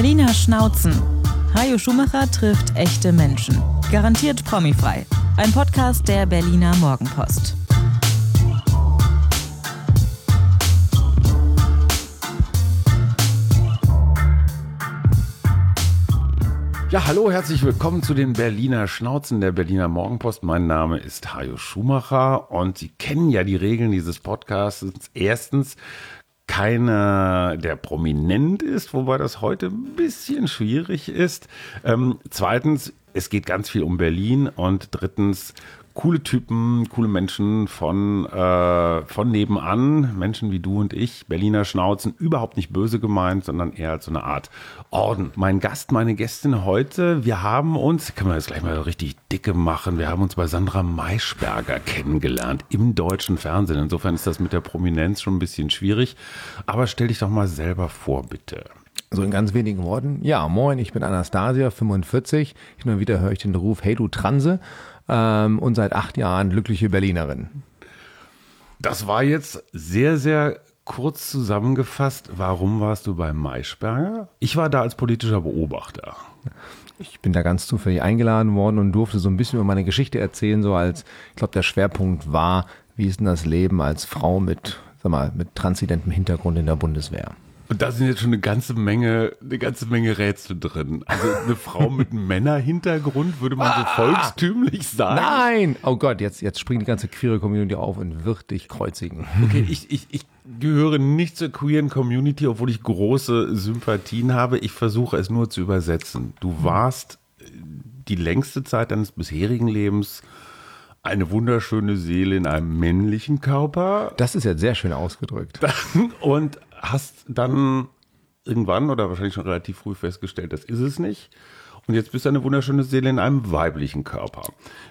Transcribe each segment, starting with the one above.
Berliner Schnauzen. Hajo Schumacher trifft echte Menschen. Garantiert promifrei. Ein Podcast der Berliner Morgenpost. Ja, hallo, herzlich willkommen zu den Berliner Schnauzen der Berliner Morgenpost. Mein Name ist Hajo Schumacher und Sie kennen ja die Regeln dieses Podcasts. Erstens, keiner, der prominent ist, wobei das heute ein bisschen schwierig ist. Ähm, zweitens, es geht ganz viel um Berlin und drittens, coole Typen, coole Menschen von, äh, von nebenan, Menschen wie du und ich, Berliner Schnauzen, überhaupt nicht böse gemeint, sondern eher als so eine Art Orden. Mein Gast, meine Gästin heute, wir haben uns, können wir das gleich mal richtig dicke machen, wir haben uns bei Sandra Maischberger kennengelernt im deutschen Fernsehen. Insofern ist das mit der Prominenz schon ein bisschen schwierig. Aber stell dich doch mal selber vor, bitte. So in ganz wenigen Worten. Ja, moin, ich bin Anastasia, 45. Hin und wieder höre ich den Ruf, hey du Transe ähm, und seit acht Jahren glückliche Berlinerin. Das war jetzt sehr, sehr kurz zusammengefasst. Warum warst du bei Maischberger? Ich war da als politischer Beobachter. Ich bin da ganz zufällig eingeladen worden und durfte so ein bisschen über meine Geschichte erzählen, so als, ich glaube, der Schwerpunkt war, wie ist denn das Leben als Frau mit, sag mal, mit transidentem Hintergrund in der Bundeswehr? Und da sind jetzt schon eine ganze Menge, eine ganze Menge Rätsel drin. Also eine Frau mit einem Männerhintergrund, würde man so ah! volkstümlich sagen. Nein! Oh Gott, jetzt, jetzt springt die ganze queere Community auf und wird dich kreuzigen. Okay, ich, ich, ich gehöre nicht zur queeren Community, obwohl ich große Sympathien habe. Ich versuche es nur zu übersetzen. Du warst die längste Zeit deines bisherigen Lebens eine wunderschöne Seele in einem männlichen Körper. Das ist jetzt sehr schön ausgedrückt. Und hast dann irgendwann oder wahrscheinlich schon relativ früh festgestellt, das ist es nicht. Und jetzt bist du eine wunderschöne Seele in einem weiblichen Körper.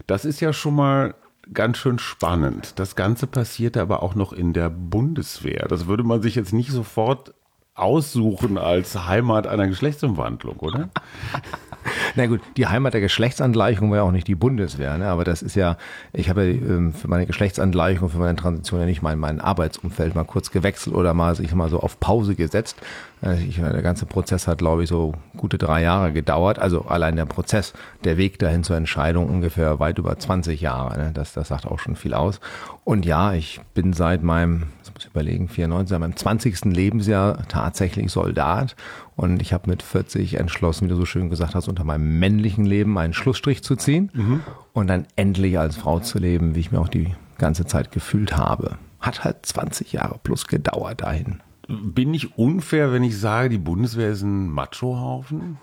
Das ist ja schon mal ganz schön spannend. Das Ganze passierte aber auch noch in der Bundeswehr. Das würde man sich jetzt nicht sofort aussuchen als Heimat einer Geschlechtsumwandlung, oder? Na gut, die Heimat der Geschlechtsangleichung war ja auch nicht die Bundeswehr, ne? aber das ist ja, ich habe ähm, für meine Geschlechtsangleichung, für meine Transition ja nicht mein, mein Arbeitsumfeld mal kurz gewechselt oder mal sich mal so auf Pause gesetzt. Äh, ich, der ganze Prozess hat, glaube ich, so gute drei Jahre gedauert. Also allein der Prozess, der Weg dahin zur Entscheidung ungefähr weit über 20 Jahre. Ne? Das, das sagt auch schon viel aus. Und ja, ich bin seit meinem, das muss ich überlegen, 94, seit meinem 20. Lebensjahr tatsächlich Soldat und ich habe mit 40 entschlossen, wie du so schön gesagt hast, unter meinem männlichen Leben einen Schlussstrich zu ziehen mhm. und dann endlich als Frau zu leben, wie ich mir auch die ganze Zeit gefühlt habe. Hat halt 20 Jahre plus gedauert dahin. Bin ich unfair, wenn ich sage, die Bundeswehr ist ein Machohaufen?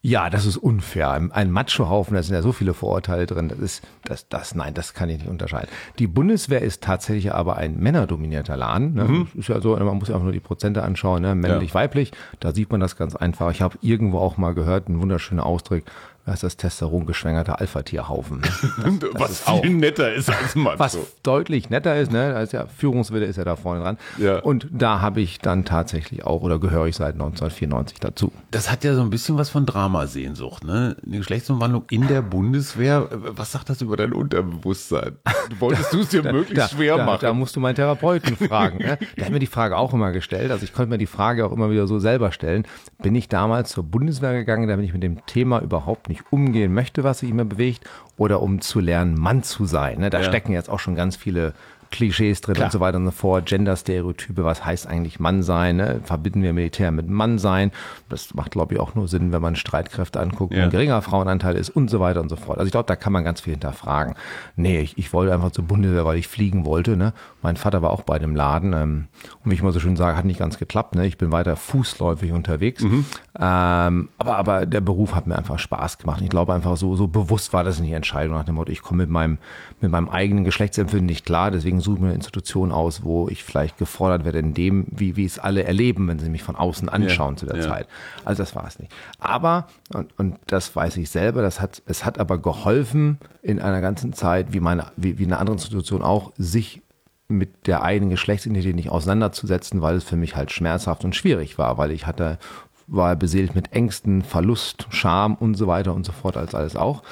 Ja, das ist unfair. Ein Machohaufen, da sind ja so viele Vorurteile drin. Das ist, das, das, nein, das kann ich nicht unterscheiden. Die Bundeswehr ist tatsächlich aber ein männerdominierter Laden. Ne? Mhm. Ist ja so, man muss ja auch nur die Prozente anschauen, ne? männlich, ja. weiblich. Da sieht man das ganz einfach. Ich habe irgendwo auch mal gehört, ein wunderschöner Ausdruck, das ist das Testosteron geschwängerter Alpha-Tierhaufen. was viel auch, netter ist als Macho. Was deutlich netter ist, ne? Da ist ja Führungswille ist ja da vorne dran. Ja. Und da habe ich dann tatsächlich auch oder gehöre ich seit 1994 dazu. Das hat ja so ein bisschen was von Dramasehnsucht, ne? Eine Geschlechtsumwandlung in der Bundeswehr. Was sagt das über dein Unterbewusstsein? Wolltest du es dir möglichst schwer da, machen? Da musst du meinen Therapeuten fragen. Ne? Der hat mir die Frage auch immer gestellt. Also ich konnte mir die Frage auch immer wieder so selber stellen. Bin ich damals zur Bundeswehr gegangen, damit ich mit dem Thema überhaupt nicht ich umgehen möchte, was sich immer bewegt, oder um zu lernen, Mann zu sein. Ne? Da ja. stecken jetzt auch schon ganz viele Klischees drin Klar. und so weiter und so fort, Gender-Stereotype, was heißt eigentlich Mann sein, ne? verbinden wir Militär mit Mann sein, das macht glaube ich auch nur Sinn, wenn man Streitkräfte anguckt, ja. wo ein geringer Frauenanteil ist und so weiter und so fort. Also ich glaube, da kann man ganz viel hinterfragen. Nee, ich, ich wollte einfach zur Bundeswehr, weil ich fliegen wollte, ne? mein Vater war auch bei dem Laden ähm, und wie ich immer so schön sage, hat nicht ganz geklappt, ne? ich bin weiter fußläufig unterwegs, mhm. ähm, aber, aber der Beruf hat mir einfach Spaß gemacht. Ich glaube einfach so, so bewusst war das nicht die Entscheidung nach dem Motto, ich komme mit meinem, mit meinem eigenen Geschlechtsempfinden nicht klar, deswegen deswegen suche ich mir eine Institution aus, wo ich vielleicht gefordert werde in dem, wie, wie es alle erleben, wenn sie mich von außen anschauen ja, zu der ja. Zeit. Also das war es nicht. Aber, und, und das weiß ich selber, das hat, es hat aber geholfen in einer ganzen Zeit, wie meine, wie, wie eine andere Institution auch, sich mit der eigenen Geschlechtsidentität nicht auseinanderzusetzen, weil es für mich halt schmerzhaft und schwierig war, weil ich hatte, war beseelt mit Ängsten, Verlust, Scham und so weiter und so fort als alles auch.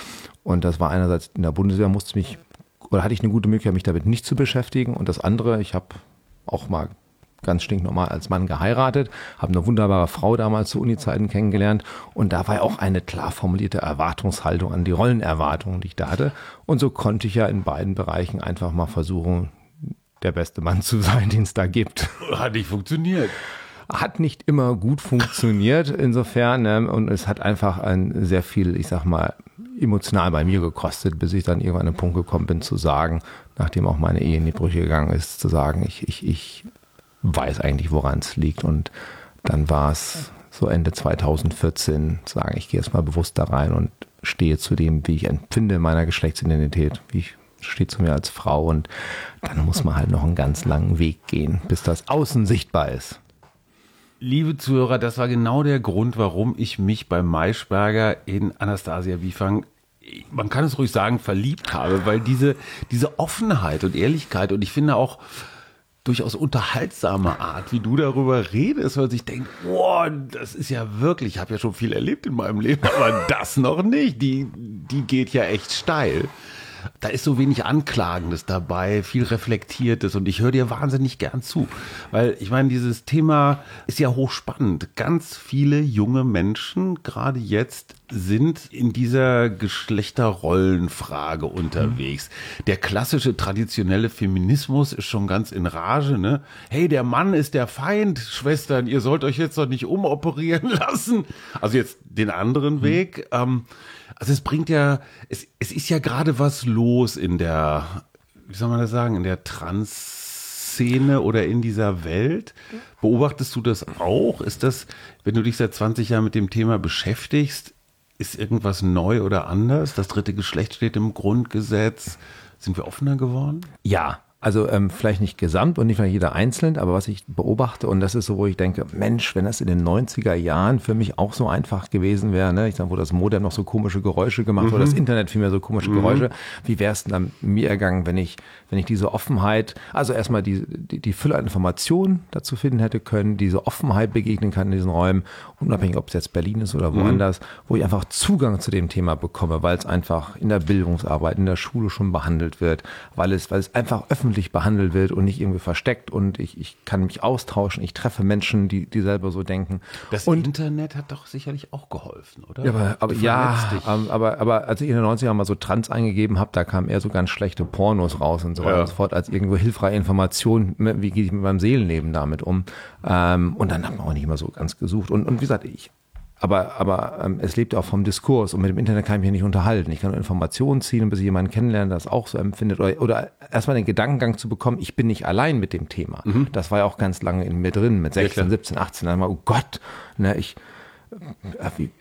Und das war einerseits in der Bundeswehr musste ich mich oder hatte ich eine gute Möglichkeit, mich damit nicht zu beschäftigen. Und das andere, ich habe auch mal ganz stinknormal als Mann geheiratet, habe eine wunderbare Frau damals zu Uni-Zeiten kennengelernt und da war ja auch eine klar formulierte Erwartungshaltung an die Rollenerwartungen, die ich da hatte. Und so konnte ich ja in beiden Bereichen einfach mal versuchen, der beste Mann zu sein, den es da gibt. Hat nicht funktioniert. Hat nicht immer gut funktioniert, insofern, ne? und es hat einfach ein sehr viel, ich sag mal, emotional bei mir gekostet, bis ich dann irgendwann an den Punkt gekommen bin, zu sagen, nachdem auch meine Ehe in die Brüche gegangen ist, zu sagen, ich, ich, ich weiß eigentlich, woran es liegt. Und dann war es so Ende 2014, zu sagen, ich gehe jetzt mal bewusst da rein und stehe zu dem, wie ich empfinde meiner Geschlechtsidentität, wie ich stehe zu mir als Frau und dann muss man halt noch einen ganz langen Weg gehen, bis das außen sichtbar ist. Liebe Zuhörer, das war genau der Grund, warum ich mich bei Maischberger in Anastasia Wiefang, man kann es ruhig sagen, verliebt habe, weil diese, diese Offenheit und Ehrlichkeit und ich finde auch durchaus unterhaltsame Art, wie du darüber redest, weil ich denke, boah, das ist ja wirklich, ich habe ja schon viel erlebt in meinem Leben, aber das noch nicht, die, die geht ja echt steil da ist so wenig Anklagendes dabei, viel Reflektiertes und ich höre dir wahnsinnig gern zu, weil ich meine, dieses Thema ist ja hochspannend. Ganz viele junge Menschen, gerade jetzt, sind in dieser Geschlechterrollenfrage unterwegs. Der klassische traditionelle Feminismus ist schon ganz in Rage, ne? Hey, der Mann ist der Feind, Schwestern, ihr sollt euch jetzt doch nicht umoperieren lassen. Also jetzt den anderen mhm. Weg. Ähm, also es bringt ja, es, es ist ja gerade was los in der, wie soll man das sagen, in der Trans-Szene oder in dieser Welt. Beobachtest du das auch? Ist das, wenn du dich seit 20 Jahren mit dem Thema beschäftigst, ist irgendwas neu oder anders? Das dritte Geschlecht steht im Grundgesetz. Sind wir offener geworden? Ja, also ähm, vielleicht nicht gesamt und nicht vielleicht jeder einzeln, aber was ich beobachte, und das ist so, wo ich denke, Mensch, wenn das in den 90er Jahren für mich auch so einfach gewesen wäre, ne? ich sag, wo das Modem noch so komische Geräusche gemacht, mhm. wo das Internet vielmehr so komische mhm. Geräusche, wie wäre es denn dann mir ergangen, wenn ich, wenn ich diese Offenheit, also erstmal die, die, die Fülle an Informationen dazu finden hätte können, diese Offenheit begegnen kann in diesen Räumen, unabhängig, ob es jetzt Berlin ist oder mhm. woanders, mhm. wo ich einfach Zugang zu dem Thema bekomme, weil es einfach in der Bildungsarbeit, in der Schule schon behandelt wird, weil es, weil es einfach öffentlich öffentlich behandelt wird und nicht irgendwie versteckt und ich, ich kann mich austauschen, ich treffe Menschen, die, die selber so denken. Das und, Internet hat doch sicherlich auch geholfen, oder? Ja, aber, aber ja, aber, aber als ich in den 90ern mal so Trans eingegeben habe, da kamen eher so ganz schlechte Pornos raus und so weiter und so fort, als irgendwo hilfreiche Informationen, wie gehe ich mit meinem Seelenleben damit um. Ähm, und dann hat man auch nicht immer so ganz gesucht. Und, und wie gesagt, ich aber, aber ähm, es lebt auch vom Diskurs und mit dem Internet kann ich mich nicht unterhalten. Ich kann nur Informationen ziehen, bis ich jemanden kennenlerne, der das auch so empfindet. Oder, oder erstmal den Gedankengang zu bekommen, ich bin nicht allein mit dem Thema. Mhm. Das war ja auch ganz lange in mir drin, mit 16, ja, 17, 18. Dann mal, oh Gott, ne, ich,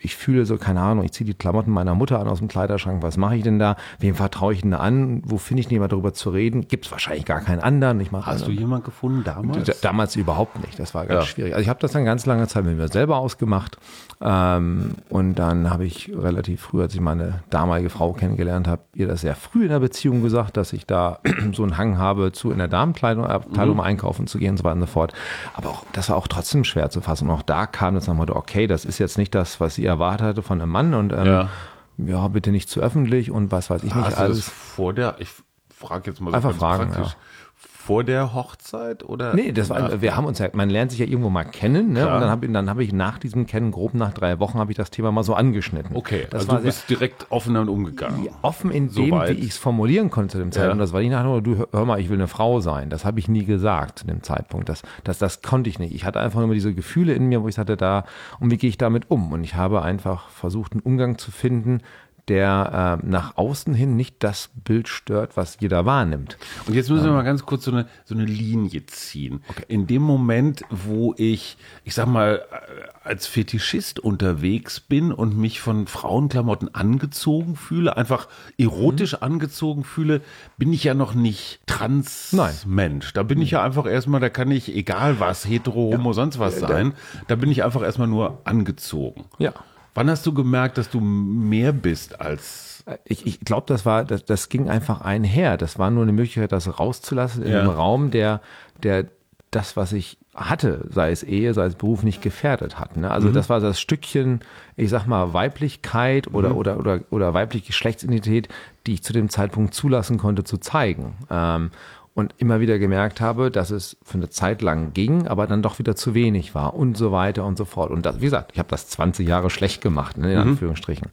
ich fühle so, keine Ahnung, ich ziehe die Klamotten meiner Mutter an aus dem Kleiderschrank, was mache ich denn da? Wem vertraue ich denn da an? Wo finde ich jemand darüber zu reden? Gibt es wahrscheinlich gar keinen anderen. Ich Hast einen, du jemanden gefunden damals? Damals überhaupt nicht, das war ganz ja. schwierig. Also ich habe das dann ganz lange Zeit mit mir selber ausgemacht ähm, und dann habe ich relativ früh, als ich meine damalige Frau kennengelernt habe, ihr das sehr früh in der Beziehung gesagt, dass ich da so einen Hang habe, zu in der Damenkleidung Abteilung mhm. einkaufen zu gehen und so weiter und so fort. Aber auch, das war auch trotzdem schwer zu fassen. Und auch da kam das nochmal, okay, das ist jetzt nicht das, was sie erwartet hatte von einem Mann und ähm, ja. ja. bitte nicht zu öffentlich und was weiß ich nicht Hast alles. vor der, ich frage jetzt mal so Einfach fragen, praktisch. Ja vor der Hochzeit oder? Nee, das war, wir haben uns ja, man lernt sich ja irgendwo mal kennen, ne? Und dann habe dann hab ich nach diesem Kennen, grob nach drei Wochen, habe ich das Thema mal so angeschnitten. Okay, das also war du bist direkt offen damit umgegangen. Offen in so dem, weit. wie ich es formulieren konnte zu dem Zeitpunkt. Ja. Das war nicht nach nur, du hör mal, ich will eine Frau sein. Das habe ich nie gesagt zu dem Zeitpunkt. Das, das, das konnte ich nicht. Ich hatte einfach nur diese Gefühle in mir, wo ich sagte, da, und wie gehe ich damit um? Und ich habe einfach versucht, einen Umgang zu finden, der äh, nach außen hin nicht das Bild stört, was jeder wahrnimmt. Und jetzt müssen wir ähm. mal ganz kurz so eine, so eine Linie ziehen. Okay. In dem Moment, wo ich, ich sag mal, äh, als Fetischist unterwegs bin und mich von Frauenklamotten angezogen fühle, einfach erotisch mhm. angezogen fühle, bin ich ja noch nicht Trans-Mensch. Da bin ich ja einfach erstmal, da kann ich, egal was, hetero, homo, ja. sonst was äh, sein, da bin ich einfach erstmal nur angezogen. Ja. Wann hast du gemerkt, dass du mehr bist als ich, ich glaube, das war, das, das ging einfach einher. Das war nur eine Möglichkeit, das rauszulassen in ja. einem Raum, der, der das, was ich hatte, sei es Ehe, sei es Beruf, nicht gefährdet hat. Ne? Also mhm. das war das Stückchen, ich sag mal, Weiblichkeit oder, mhm. oder, oder, oder weibliche Geschlechtsidentität, die ich zu dem Zeitpunkt zulassen konnte, zu zeigen. Ähm, und immer wieder gemerkt habe, dass es für eine Zeit lang ging, aber dann doch wieder zu wenig war und so weiter und so fort. Und das, wie gesagt, ich habe das 20 Jahre schlecht gemacht, ne, in mhm. Anführungsstrichen.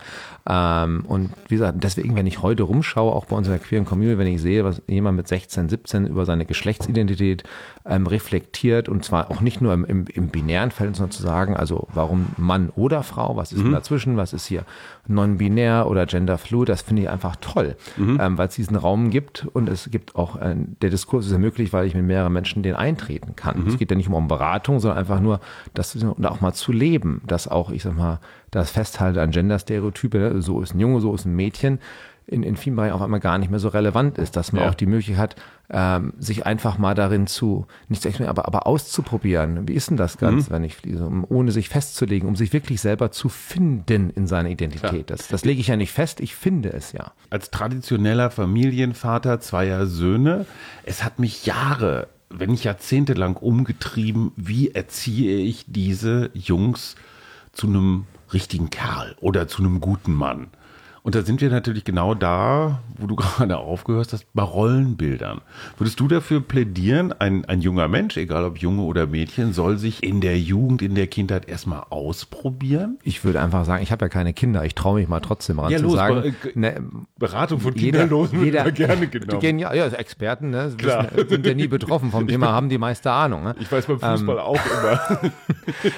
Ähm, und wie gesagt, deswegen, wenn ich heute rumschaue, auch bei uns in der queeren Community, wenn ich sehe, was jemand mit 16, 17 über seine Geschlechtsidentität ähm, reflektiert und zwar auch nicht nur im, im, im binären Feld, sondern zu sagen, also warum Mann oder Frau, was ist mhm. dazwischen, was ist hier non-binär oder genderfluid, das finde ich einfach toll, mhm. ähm, weil es diesen Raum gibt und es gibt auch, äh, der Diskurs ist ja möglich, weil ich mit mehreren Menschen den eintreten kann. Mhm. Es geht ja nicht um Beratung, sondern einfach nur, das auch mal zu leben, dass auch, ich sag mal, das Festhalten an Genderstereotype, ne, so ist ein Junge, so ist ein Mädchen, in, in vielen Bereichen auf einmal gar nicht mehr so relevant ist, dass man ja. auch die Möglichkeit hat, ähm, sich einfach mal darin zu, nicht zu aber, aber auszuprobieren. Wie ist denn das Ganze, mhm. wenn ich fließe, um, ohne sich festzulegen, um sich wirklich selber zu finden in seiner Identität. Das, das lege ich ja nicht fest, ich finde es ja. Als traditioneller Familienvater zweier Söhne, es hat mich Jahre, wenn nicht jahrzehntelang umgetrieben, wie erziehe ich diese Jungs zu einem richtigen Kerl oder zu einem guten Mann. Und da sind wir natürlich genau da, wo du gerade aufgehört hast, bei Rollenbildern. Würdest du dafür plädieren, ein, ein junger Mensch, egal ob Junge oder Mädchen, soll sich in der Jugend, in der Kindheit erstmal ausprobieren? Ich würde einfach sagen, ich habe ja keine Kinder, ich traue mich mal trotzdem ran ja, zu los, sagen. Ne, Beratung von Kinderlosen jeder, jeder, gerne genommen. Genial, ja, Experten ne, wissen, sind ja nie betroffen vom Thema, haben die meiste Ahnung. Ne? Ich weiß beim Fußball ähm, auch immer.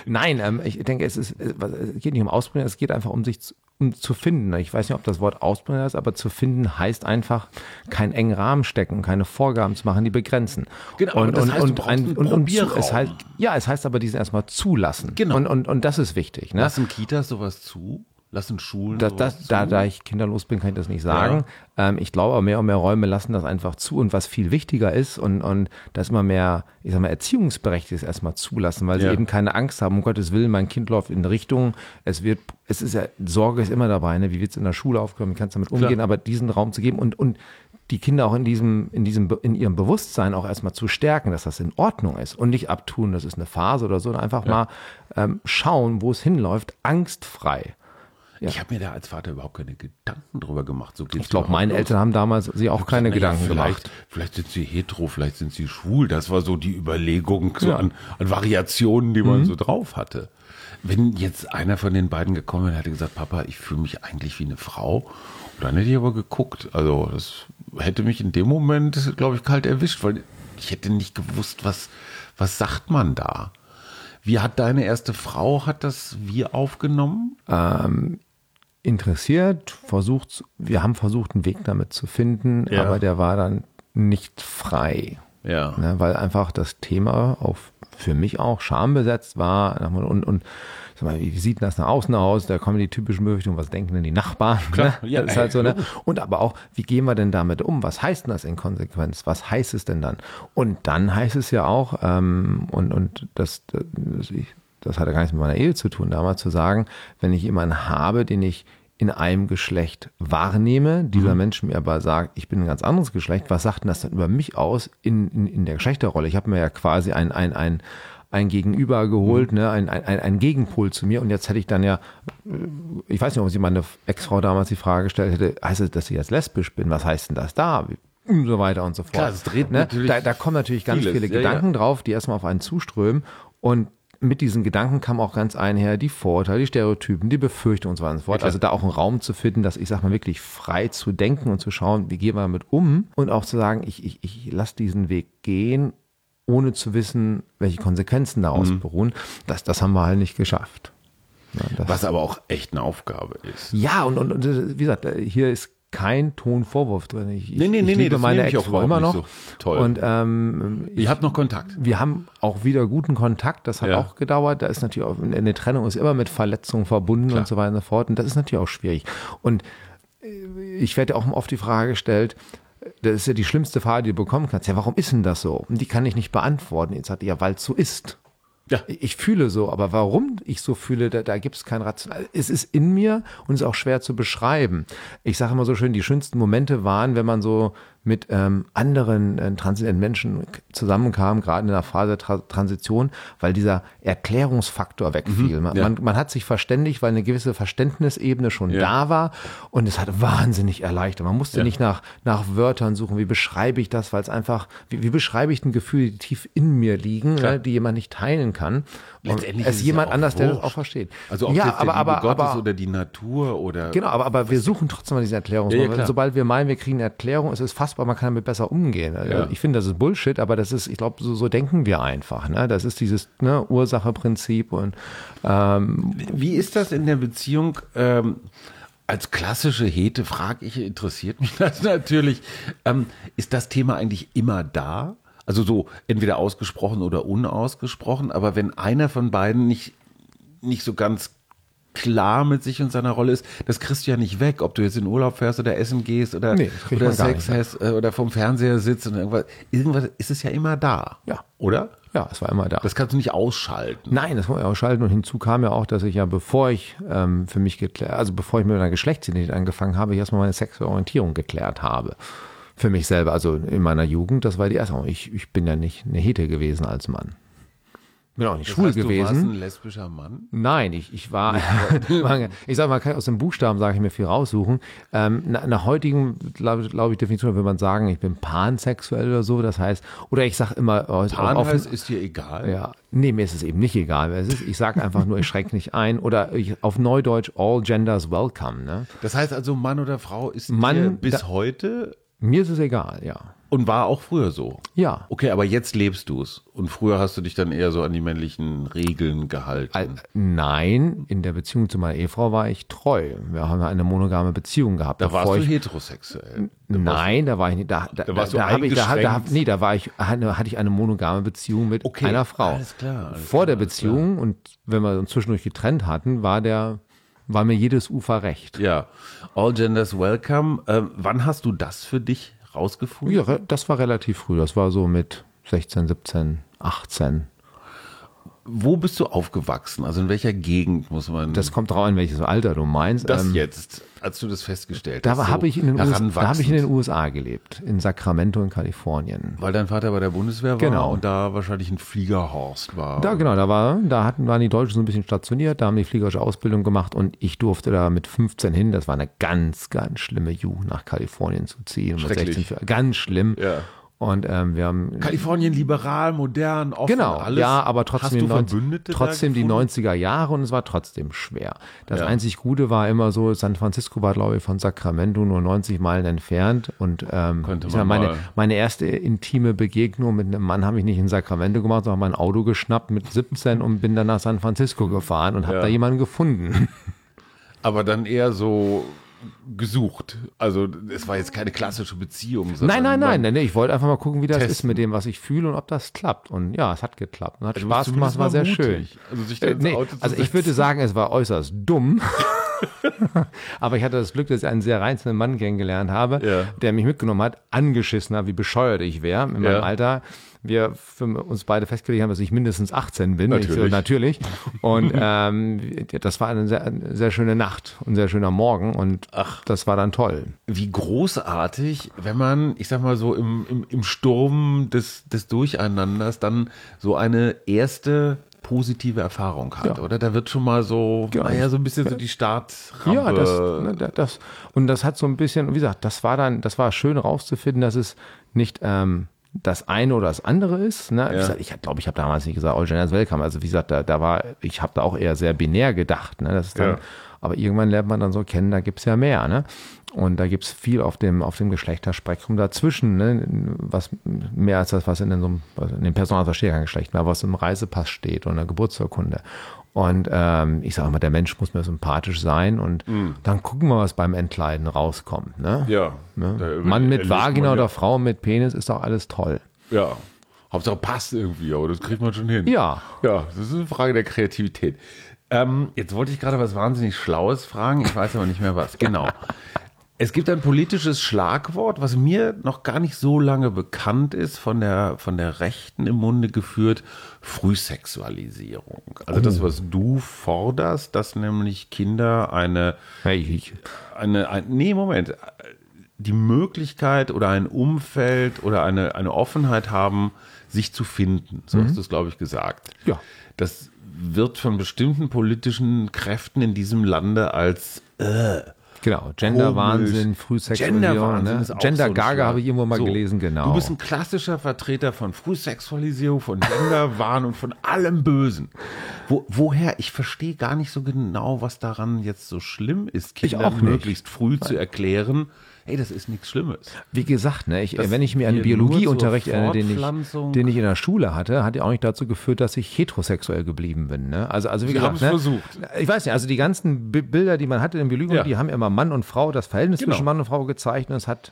Nein, ähm, ich denke, es, ist, es geht nicht um Ausprobieren, es geht einfach um sich zu, um zu finden. Ich weiß nicht, ob das Wort Ausprobieren ist, aber zu finden heißt einfach, keinen engen Rahmen stecken, keine Vorgaben zu machen, die begrenzen. Genau, und, das heißt, und, ein, und, und es heißt, ja, es heißt aber diesen erstmal zulassen. Genau. Und, und, und das ist wichtig. Ne? Lassen Kitas sowas zu? Lassen Schulen das, das, da, da ich kinderlos bin, kann ich das nicht sagen. Ja. Ähm, ich glaube, aber mehr und mehr Räume lassen das einfach zu. Und was viel wichtiger ist und, und das immer mehr, ich sag mal, erziehungsberechtigt ist, erstmal zulassen, weil ja. sie eben keine Angst haben, um Gottes Willen, mein Kind läuft in Richtung, es wird, es ist ja, Sorge ist immer dabei, ne? wie wird es in der Schule aufkommen, wie kannst du damit umgehen, Klar. aber diesen Raum zu geben und, und die Kinder auch in diesem, in diesem, in ihrem Bewusstsein auch erstmal zu stärken, dass das in Ordnung ist und nicht abtun, das ist eine Phase oder so, einfach ja. mal ähm, schauen, wo es hinläuft, angstfrei. Ja. Ich habe mir da als Vater überhaupt keine Gedanken drüber gemacht. So ich glaube, meine los. Eltern haben damals sie auch keine Gedanken vielleicht, gemacht. Vielleicht sind sie hetero, vielleicht sind sie schwul. Das war so die Überlegung so ja. an, an, Variationen, die man mhm. so drauf hatte. Wenn jetzt einer von den beiden gekommen wäre und hätte gesagt, Papa, ich fühle mich eigentlich wie eine Frau, dann hätte ich aber geguckt. Also das hätte mich in dem Moment, glaube ich, kalt erwischt, weil ich hätte nicht gewusst, was, was sagt man da. Wie hat deine erste Frau, hat das wie aufgenommen? Ähm, interessiert, versucht, wir haben versucht, einen Weg damit zu finden, ja. aber der war dann nicht frei. Ja. Ne, weil einfach das Thema auch für mich auch schambesetzt war und, und mal, wie sieht das nach außen aus? Da kommen die typischen Befürchtungen, was denken denn die Nachbarn? Klar, ne? ja, das ist halt so, ne? Und aber auch, wie gehen wir denn damit um? Was heißt denn das in Konsequenz? Was heißt es denn dann? Und dann heißt es ja auch, ähm, und, und das, das, das hatte gar nichts mit meiner Ehe zu tun, damals zu sagen, wenn ich jemanden habe, den ich in einem Geschlecht wahrnehme, dieser mhm. Mensch mir aber sagt, ich bin ein ganz anderes Geschlecht, was sagt denn das dann über mich aus in, in, in der Geschlechterrolle? Ich habe mir ja quasi ein, ein, ein, ein Gegenüber geholt, mhm. ne, ein, ein, ein Gegenpol zu mir und jetzt hätte ich dann ja, ich weiß nicht, ob sie meine Ex-Frau damals die Frage gestellt hätte, heißt es, dass ich jetzt lesbisch bin? Was heißt denn das da? Und so weiter und so fort. Klar, das dreht ne? da, da kommen natürlich ganz vieles. viele ja, Gedanken ja. drauf, die erstmal auf einen zuströmen und mit diesen Gedanken kam auch ganz einher die Vorurteile, die Stereotypen, die Befürchtungen und so weiter und so fort. Also da auch einen Raum zu finden, dass ich sag mal wirklich frei zu denken und zu schauen, wie gehen wir damit um und auch zu sagen, ich, ich, ich lasse diesen Weg gehen, ohne zu wissen, welche Konsequenzen daraus mhm. beruhen. Das, das haben wir halt nicht geschafft. Ja, Was aber auch echt eine Aufgabe ist. Ja, und, und, und wie gesagt, hier ist kein Tonvorwurf drin. Ich, nee, nee, ich nee, liebe nee, meine Ex immer noch. So toll. Und ähm, ihr habt noch Kontakt. Wir haben auch wieder guten Kontakt. Das hat ja. auch gedauert. Da ist natürlich auch eine Trennung ist immer mit Verletzungen verbunden Klar. und so weiter und so fort. Und das ist natürlich auch schwierig. Und äh, ich werde auch oft die Frage gestellt, das ist ja die schlimmste Frage, die du bekommen kannst. Ja, warum ist denn das so? Und die kann ich nicht beantworten. Jetzt sagt ja, weil es so ist. Ja. Ich fühle so, aber warum ich so fühle, da, da gibt es kein Rational. Es ist in mir und ist auch schwer zu beschreiben. Ich sage immer so schön, die schönsten Momente waren, wenn man so mit ähm, anderen äh, transidenten Menschen zusammenkam, gerade in der Phase der Tra Transition, weil dieser Erklärungsfaktor wegfiel. man, ja. man, man hat sich verständigt, weil eine gewisse Verständnisebene schon Ja. da war und es hat wahnsinnig erleichtert. Man musste nicht nach, nach Wörtern suchen, wie beschreibe ich das, weil es einfach, wie, wie beschreibe ich ein Gefühl, die tief in mir liegen, ne, die jemand nicht teilen kann. Und Letztendlich es ist ist jemand ja anders, der das wurscht. auch versteht. Also ob ja, das aber, der aber, Gottes aber, oder die Natur oder Genau, aber, aber wir suchen trotzdem mal diese Erklärung. Ja, ja. Sobald wir meinen, wir kriegen eine Erklärung, es ist fassbar, man kann damit besser umgehen. Also Ja. Ich finde, das ist Bullshit, aber das ist, ich glaube, so, so denken wir einfach. Ne? Das ist dieses ne, Ursache-Prinzip und ähm, Wie ist das in der Beziehung? Ähm, als klassische Hete frage ich, interessiert mich das natürlich. Ähm, ist das Thema eigentlich immer da? Also so entweder ausgesprochen oder unausgesprochen, aber wenn einer von beiden nicht, nicht so ganz klar mit sich und seiner Rolle ist, das kriegst du ja nicht weg, ob du jetzt in Urlaub fährst oder essen gehst oder, Nee, oder Sex hast äh, oder vom Fernseher sitzt und irgendwas. Irgendwas ist es ja immer da. Ja. Oder? ja, es war immer da. Das kannst du nicht ausschalten. Nein, das muss man ausschalten. Und hinzu kam ja auch, dass ich ja, bevor ich ähm, für mich geklärt, also bevor ich mit meiner Geschlechtsidentität angefangen habe, ich erstmal meine sexuelle Orientierung geklärt habe. Für mich selber, also in meiner Jugend, das war die erste. Ich, ich bin ja nicht eine Hete gewesen als Mann. Bin auch nicht Das schwul heißt, Du warst gewesen. ein lesbischer Mann? Nein, ich, ich war, ich sag mal, aus dem Buchstaben, sage ich mir viel raussuchen. Ähm, nach, nach heutigen, glaube glaub ich, Definition würde man sagen, ich bin pansexuell oder so. Das heißt, oder ich sage immer, oh, ist Pan offen- heißt, ist dir egal. ja, nee, mir ist es eben nicht egal, wer es ist. Ich sage einfach nur, ich schränke nicht ein. Oder ich, auf Neudeutsch, all genders welcome. Ne? Das heißt also, Mann oder Frau ist Mann, bis da- heute Mir ist es egal, ja. Und war auch früher so. Ja. Okay, aber jetzt lebst du es. Und früher hast du dich dann eher so an die männlichen Regeln gehalten. Al- Nein, in der Beziehung zu meiner Ehefrau war ich treu. Wir haben eine monogame Beziehung gehabt. da warst du ich, heterosexuell. Da warst Nein, da war ich nicht. Da, da, Da warst da, du da habe ich, da, da, nee, da war ich, hatte, hatte ich eine monogame Beziehung mit Okay, einer Frau. alles klar, alles Vor der klar, alles Beziehung und wenn wir uns zwischendurch getrennt hatten, war der, war mir jedes Ufer recht. Ja, all genders welcome. Ähm, wann hast du das für dich rausgefunden? Ja, das war relativ früh. Das war so mit 16, 17, 18. Wo bist du aufgewachsen? Also in welcher Gegend muss man Das kommt drauf an, welches Alter du meinst. das Ähm, jetzt, als du das festgestellt da hast? so habe ich, in den US- da habe ich in den USA gelebt, in Sacramento in Kalifornien. Weil dein Vater bei der Bundeswehr war Genau. und da wahrscheinlich ein Fliegerhorst war. Da, genau, da, war, da hatten, waren die Deutschen so ein bisschen stationiert, da haben die fliegerische Ausbildung gemacht und ich durfte da mit 15 hin. Das war eine ganz, ganz schlimme Jugend, nach Kalifornien zu ziehen. Schrecklich. 16, für- ganz schlimm. Ja. Und ähm, wir haben. Kalifornien liberal, modern, offen, Genau, alles. ja, aber trotzdem, die, 90, Verbündete da trotzdem die gefunden? 90er Jahre und es war trotzdem schwer. Das Ja. einzig Gute war immer so, San Francisco war, glaube ich, von Sacramento nur 90 Meilen entfernt und ähm, Könnte man meine, mal- meine erste intime Begegnung mit einem Mann habe ich nicht in Sacramento gemacht, sondern mein Auto geschnappt mit 17 und bin dann nach San Francisco gefahren und habe Ja. da jemanden gefunden. Aber dann eher so gesucht. Also es war jetzt keine klassische Beziehung. Nein, nein, nein, nein, ich wollte einfach mal gucken, wie das ist Testen. mit dem, was ich fühle und ob das klappt. Und ja, es hat geklappt und hat Du Spaß gemacht, war sehr mal schön. mutig. Also sich da Äh, nee, Auto zu also ich würde sagen, es war äußerst dumm. Aber ich hatte das Glück, dass ich einen sehr reizenden Mann kennengelernt habe, Ja. der mich mitgenommen hat, angeschissen hat, wie bescheuert ich wäre in meinem Ja. Alter. Wir für uns beide festgelegt haben, dass ich mindestens 18 bin. Ich so, Natürlich. natürlich. Und ähm, das war eine sehr, eine sehr schöne Nacht und ein sehr schöner Morgen und das war dann toll. Wie großartig, wenn man, ich sag mal so, im, im, im Sturm des, des Durcheinanders dann so eine erste positive Erfahrung hat, Ja. oder? Da wird schon mal so, Genau. naja, so ein bisschen so die Startrampe. Ja, das, ne, da- das, und das hat so ein bisschen, wie gesagt, das war dann, das war schön rauszufinden, dass es nicht ähm, das eine oder das andere ist. Ne? Wie Ja. gesagt, ich glaube, ich habe damals nicht gesagt, All Genders Welcome. Also wie gesagt, da, da war, ich habe da auch eher sehr binär gedacht. Ne? Das ist dann, Ja. Aber irgendwann lernt man dann so kennen, da gibt's ja mehr. Ne? Und da gibt's viel auf dem, auf dem Geschlechterspektrum dazwischen, ne? was mehr als das, was in, so einem, in dem Personalverstärkergeschlecht, mehr was im Reisepass steht oder in der Geburtsurkunde. Und ähm, ich sage mal, der Mensch muss mir sympathisch sein und dann gucken wir, was beim Entkleiden rauskommt. Ne? Mhm. Ja. Ne? Mann mit Vagina man ja- oder Frau mit Penis ist doch alles toll. Ja. Hauptsache passt irgendwie, aber das kriegt man schon hin. Ja. Ja, das ist eine Frage der Kreativität. Ähm, jetzt wollte ich gerade was wahnsinnig Schlaues fragen, ich weiß aber nicht mehr was. Genau. Es gibt ein politisches Schlagwort, was mir noch gar nicht so lange bekannt ist, von der, von der Rechten im Munde geführt, Frühsexualisierung. Also das, was du forderst, dass nämlich Kinder eine Hey, ich, eine, ein, nee, Moment, die Möglichkeit oder ein Umfeld oder eine, eine Offenheit haben, sich zu finden. So hast du es, glaube ich, gesagt. Ja. Das wird von bestimmten politischen Kräften in diesem Lande als äh, Genau, Gender-Wahnsinn. Frühsexualisierung. Gender-Wahnsinn Ne? ist auch Gender so Gaga Schlag. habe ich irgendwo mal So, gelesen, genau. Du bist ein klassischer Vertreter von Frühsexualisierung, von Genderwahn und von allem Bösen. Wo, woher? Ich verstehe gar nicht so genau, was daran jetzt so schlimm ist, Kindern möglichst früh zu erklären, hey, das ist nichts Schlimmes. Wie gesagt, ne, ich, wenn ich mir einen Biologieunterricht erinnere, den ich, den ich in der Schule hatte, hat ja auch nicht dazu geführt, dass ich heterosexuell geblieben bin. Ne? Also, also wie Sie gesagt, ne, versucht. ich weiß nicht, also die ganzen Bi- Bilder, die man hatte in Biologie, Ja. die haben immer Mann und Frau, das Verhältnis Genau. zwischen Mann und Frau gezeigt und es hat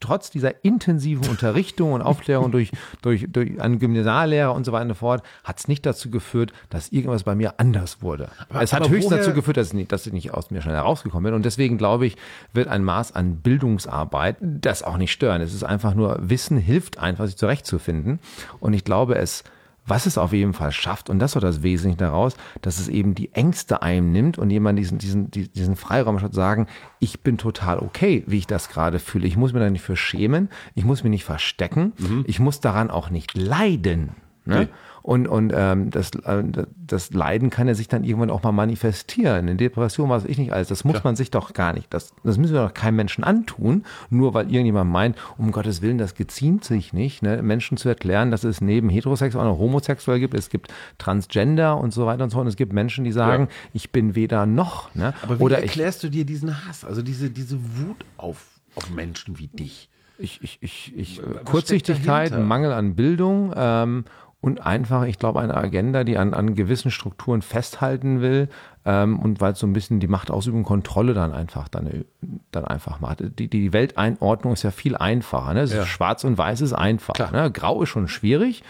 trotz dieser intensiven Unterrichtung und Aufklärung durch, durch, durch einen Gymnasiallehrer und so weiter und so fort, hat es nicht dazu geführt, dass irgendwas bei mir anders wurde. es hat aber höchstens dazu geführt, dass, ich nicht, dass ich nicht aus mir schnell herausgekommen bin. Und deswegen glaube ich, wird ein Maß an Bildungsarbeit das auch nicht stören. Es ist einfach nur, Wissen hilft einfach, sich zurechtzufinden. Und ich glaube, es, was es auf jeden Fall schafft, und das war das Wesentliche daraus, dass es eben die Ängste einnimmt und jemand diesen, diesen, die- diesen Freiraum hat, sagen, ich bin total okay, wie ich das gerade fühle. Ich muss mir da nicht für schämen, ich muss mich nicht verstecken, ich muss daran auch nicht leiden. Ne? Nee. Und, und ähm, das, äh, das Leiden kann ja sich dann irgendwann auch mal manifestieren. In Depression, weiß ich nicht alles. Das muss man sich doch gar nicht. Das, das müssen wir doch keinem Menschen antun, nur weil irgendjemand meint, um Gottes Willen, das geziemt sich nicht, ne? Menschen zu erklären, dass es neben heterosexuell auch noch homosexuell gibt. Es gibt Transgender und so weiter und so. Und es gibt Menschen, die sagen, Ja. ich bin weder noch. Ne? Aber wie Oder ich, erklärst du dir diesen Hass, also diese, diese Wut auf, auf Menschen wie dich? Ich, ich, ich, ich steckt Kurzsichtigkeit? Mangel an Bildung ähm, und einfach, ich glaube, eine Agenda, die an, an gewissen Strukturen festhalten will ähm, und weil es so ein bisschen die Machtausübung, Kontrolle dann einfach dann, äh, dann einfach macht. Die, die Welteinordnung ist ja viel einfacher. Ne? Ja. Schwarz und Weiß ist einfach. Ne? Grau ist schon schwierig.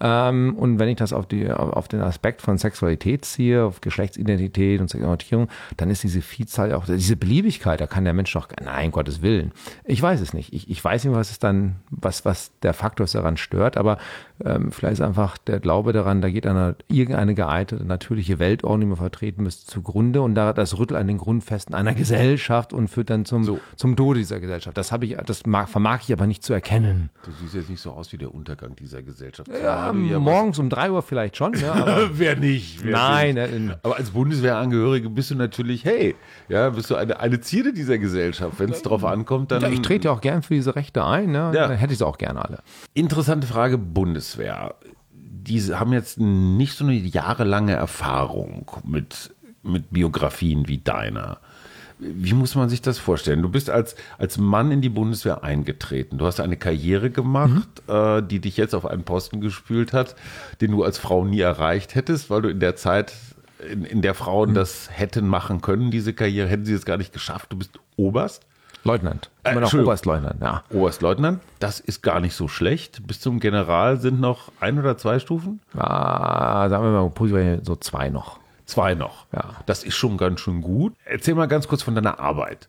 Ähm, und wenn ich das auf, die, auf den Aspekt von Sexualität ziehe, auf Geschlechtsidentität und Sexualität, dann ist diese Vielzahl auch, diese Beliebigkeit, da kann der Mensch doch, nein, Gottes Willen. Ich weiß es nicht. Ich, ich weiß nicht, was es dann, was, was der Faktor ist, daran stört, aber ähm, vielleicht ist einfach der Glaube daran, da geht eine, irgendeine geeignete, natürliche Weltordnung, die man vertreten müsste, zugrunde und da das rüttelt an den Grundfesten einer Gesellschaft und führt dann zum, So. zum Tode dieser Gesellschaft. Das habe ich, das mag, vermag ich aber nicht zu erkennen. Du siehst jetzt nicht so aus wie der Untergang dieser Gesellschaft. Ja, Ja morgens um drei Uhr vielleicht schon, ne? Wer nicht? Wer Nein, nicht. äh, in- aber als Bundeswehrangehörige bist du natürlich, hey, ja, bist du eine, eine Zierde dieser Gesellschaft. Wenn es drauf ankommt, dann. Ja, ich trete ja auch gern für diese Rechte ein, ne? Ja. Dann hätte ich sie auch gerne alle. Interessante Frage: Bundeswehr. Diese haben jetzt nicht so eine jahrelange Erfahrung mit, mit Biografien wie deiner. Wie muss man sich das vorstellen? Du bist als, als Mann in die Bundeswehr eingetreten. Du hast eine Karriere gemacht, äh, die dich jetzt auf einen Posten gespült hat, den du als Frau nie erreicht hättest, weil du in der Zeit, in, in der Frauen das hätten machen können, diese Karriere, hätten sie es gar nicht geschafft. Du bist Oberst. Leutnant. Äh, Immer noch. Oberstleutnant, ja. Oberstleutnant, das ist gar nicht so schlecht. Bis zum General sind noch ein oder zwei Stufen? Ah, sagen wir mal, so zwei noch. Zwei noch. Ja. Das ist schon ganz schön gut. Erzähl mal ganz kurz von deiner Arbeit.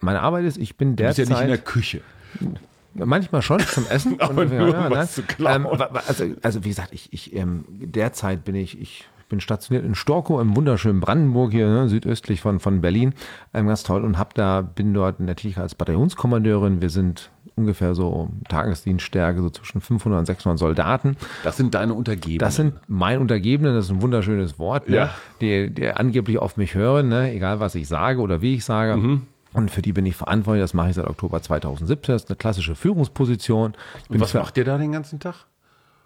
Meine Arbeit ist, ich bin Du bist derzeit... ja nicht in der Küche. Manchmal schon zum Essen. Aber Und- nur, nein. was zu klauen. Ähm, also, also wie gesagt, ich, ich ähm, derzeit bin ich, ich bin stationiert in Storkow im wunderschönen Brandenburg hier, ne, südöstlich von, von Berlin. Ähm, ganz toll und hab da, bin dort Tätigkeit als Bataillonskommandeurin. Wir sind ungefähr so Tagesdienststärke, so zwischen 500 und 600 Soldaten. Das sind deine Untergebenen. Das sind mein Untergebenen, das ist ein wunderschönes Wort, ne? Ja. die, die angeblich auf mich hören, ne? egal was ich sage oder wie ich sage. Mhm. Und für die bin ich verantwortlich, das mache ich seit Oktober 2017. Das ist eine klassische Führungsposition. Und was macht ihr da den ganzen Tag?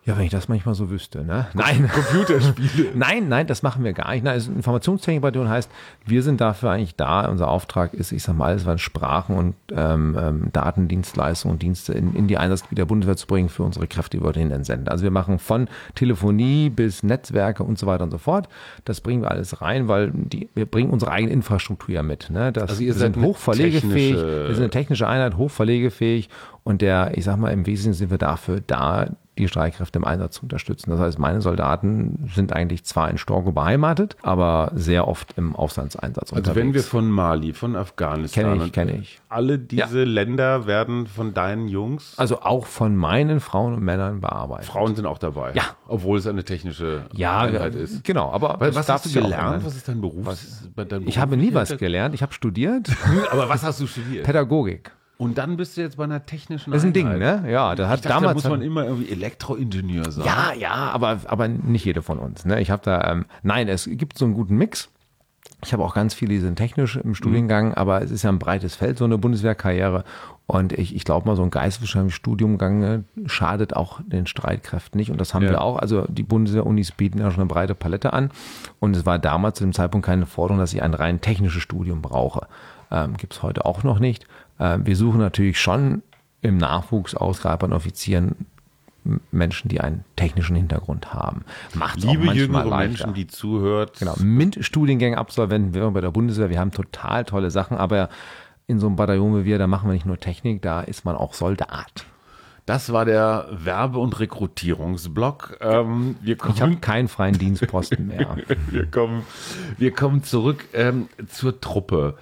Ja, wenn ich das manchmal so wüsste, ne? Nein. Computerspiele. Nein, nein, das machen wir gar nicht. Nein, es ist eine Informationstechnikbataillon heißt, wir sind dafür eigentlich da. Unser Auftrag ist, ich sag mal, alles, was Sprachen und ähm, ähm, Datendienstleistungen und Dienste in, in die Einsatzgebiete der Bundeswehr zu bringen für unsere Kräfte, die wir dorthin entsenden. Also wir machen von Telefonie bis Netzwerke und so weiter und so fort. Das bringen wir alles rein, weil die, wir bringen unsere eigene Infrastruktur ja mit. Ne? Das, Also ihr wir seid hochverlegefähig, wir sind eine technische Einheit, hochverlegefähig und der, ich sag mal, im Wesentlichen sind wir dafür da, die Streitkräfte im Einsatz zu unterstützen. Das heißt, meine Soldaten sind eigentlich zwar in Storgo beheimatet, aber sehr oft im Auslandseinsatz Also unterwegs. wenn wir von Mali, von Afghanistan Kenne ich, kenne ich. alle diese Länder werden von deinen Jungs, Also auch von meinen Frauen und Männern bearbeitet. Frauen sind auch dabei. Ja. Obwohl es eine technische ja, Einheit ist. genau. Aber Weil, was hast du ja gelernt? Was ist dein Beruf? dein Ich habe nie was gelernt. Ich habe studiert? Aber was hast du studiert? Pädagogik. Und dann bist du jetzt bei einer technischen Das ist ein Ding, ne? Ja, da hat dachte, damals da muss man immer irgendwie Elektroingenieur sein. Ja, ja, aber, aber nicht jede von uns. Ne? Ich habe da, ähm, nein, es gibt so einen guten Mix. Ich habe auch ganz viele, die sind technisch im Studiengang, aber es ist ja ein breites Feld, so eine Bundeswehrkarriere. Und ich, ich glaube mal, so ein geisteswissenschaftliches Studiumgang ne, schadet auch den Streitkräften nicht. Und das haben Ja. wir auch. Also die Bundeswehr-Unis bieten ja schon eine breite Palette an. Und es war damals zu dem Zeitpunkt keine Forderung, dass ich ein rein technisches Studium brauche. Ähm, Gibt es heute auch noch nicht. Ähm, wir suchen natürlich schon im Nachwuchs aus, gerade bei den Offizieren, M- Menschen, die einen technischen Hintergrund haben. Macht auch Liebe manchmal jüngere leichter. Menschen, die zuhört. Genau, MINT-Studiengänge absolventen wir bei der Bundeswehr. Wir haben total tolle Sachen, aber in so einem Bataillon wie wir, da machen wir nicht nur Technik, da ist man auch Soldat. Das war der Werbe- und Rekrutierungsblock. Ähm, wir Ich habe kommen, keinen freien Dienstposten mehr. wir kommen, wir kommen zurück ähm, zur Truppe.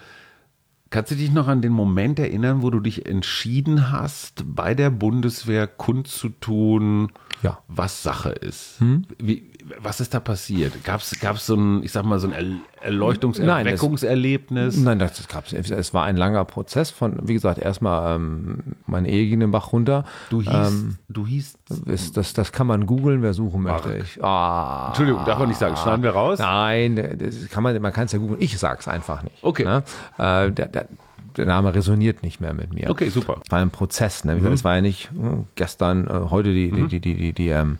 Kannst du dich noch an den Moment erinnern, wo du dich entschieden hast, bei der Bundeswehr kundzutun, Ja. was Sache ist? Wie, was ist da passiert? Gab es so ein, ich sag mal, so ein Er- Erleuchtungs-, Nein, es-? Nein, das gab's. nicht. Es war ein langer Prozess von, wie gesagt, erstmal ähm, meine Ehe ging den Bach runter. Du hieß, du hieß, Ist, das, das kann man googeln, wer suchen möchte. Ich, ah, Entschuldigung, darf man nicht sagen, schneiden wir raus? Nein, das kann man, man kann es ja googeln. Ich sag's einfach nicht. Okay. Ne? Äh, der, der, der Name resoniert nicht mehr mit mir. Okay, super. Es war ein Prozess. Ne? Gesagt, Es war ja nicht äh, gestern, äh, heute die, die, die, die, die, die ähm,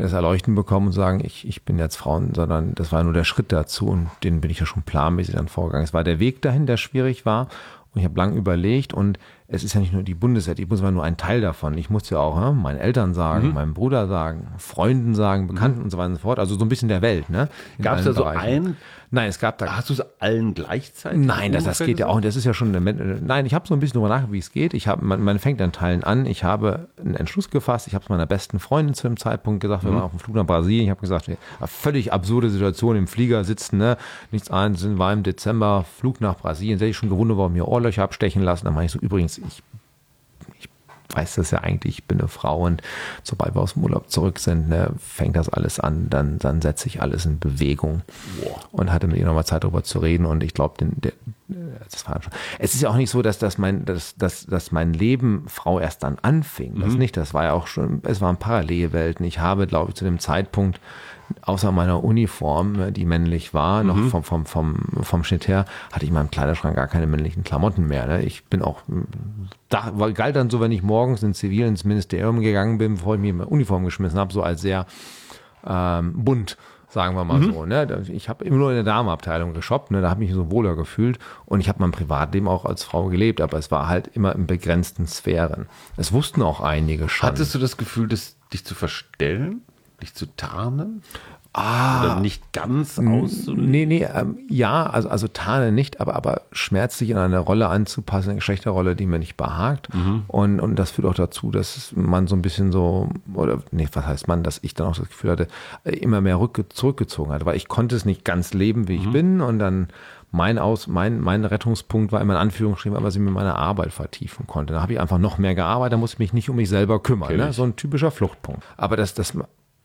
das Erleuchten bekommen und sagen, ich, ich bin jetzt Frauen, sondern das war nur der Schritt dazu und den bin ich ja schon planmäßig dann vorgegangen. Es war der Weg dahin, der schwierig war und ich habe lang überlegt und es ist ja nicht nur die Bundeswehr, die Bundeswehr war nur ein Teil davon. Ich musste ja auch ne, meinen Eltern sagen, Mhm. meinem Bruder sagen, Freunden sagen, Bekannten und so weiter und so fort. Also so ein bisschen der Welt. Ne? Gab es da so Bereichen. ein, Nein, es gab da hast du es allen gleichzeitig? Nein, das, das geht ja auch. Das ist ja schon eine, Nein, ich habe so ein bisschen darüber nachgedacht, wie es geht. Ich habe, man, man fängt an Teilen an. Ich habe einen Entschluss gefasst. Ich habe es meiner besten Freundin zu dem Zeitpunkt gesagt. Wir waren auf dem Flug nach Brasilien. Ich habe gesagt, ja, völlig absurde Situation im Flieger sitzen, ne? Nichts an, sind war im Dezember Flug nach Brasilien. Da hätte ich schon gewundert, warum mir Ohrlöcher abstechen lassen. Dann meine ich so, übrigens, ich weiß das ja eigentlich, ich bin eine Frau und sobald wir aus dem Urlaub zurück sind, ne, fängt das alles an, dann, dann setze ich alles in Bewegung und hatte mit ihr nochmal Zeit darüber zu reden und ich glaube, das war schon. Es ist ja auch nicht so, dass, dass, mein, dass, dass, dass mein Leben Frau erst dann anfing. Das nicht, das war ja auch schon, es waren Parallelwelten. Ich habe, glaube ich, zu dem Zeitpunkt außer meiner Uniform, die männlich war, noch vom, vom, vom, vom Schnitt her, hatte ich in meinem Kleiderschrank gar keine männlichen Klamotten mehr. Ne? Ich bin auch, da war, galt dann so, wenn ich morgens in Zivil ins Ministerium gegangen bin, bevor ich mir meine Uniform geschmissen habe, so als sehr ähm, bunt, sagen wir mal so. Ne? Ich habe immer nur in der Damenabteilung geshoppt, ne? da habe ich mich so wohler gefühlt und ich habe mein Privatleben auch als Frau gelebt, aber es war halt immer in begrenzten Sphären. Es wussten auch einige schon. Hattest du das Gefühl, das, dich zu verstellen? Dich zu tarnen? Ah. Oder nicht ganz auszulegen? Nee, nee, ähm, ja, also, also tarne nicht, aber, aber schmerzlich in eine Rolle anzupassen, eine Geschlechterrolle, die mir nicht behagt. Mhm. Und, und das führt auch dazu, dass man so ein bisschen so, oder nee, was heißt man, dass ich dann auch das Gefühl hatte, äh, immer mehr rückge zurückgezogen hatte, weil ich konnte es nicht ganz leben, wie ich Mhm. bin. Und dann mein Aus, mein, mein Rettungspunkt war immer in Anführungsstrichen, weil ich mit meiner Arbeit vertiefen konnte. Da habe ich einfach noch mehr gearbeitet, da musste ich mich nicht um mich selber kümmern. Ne? ich. So ein typischer Fluchtpunkt. Aber das, das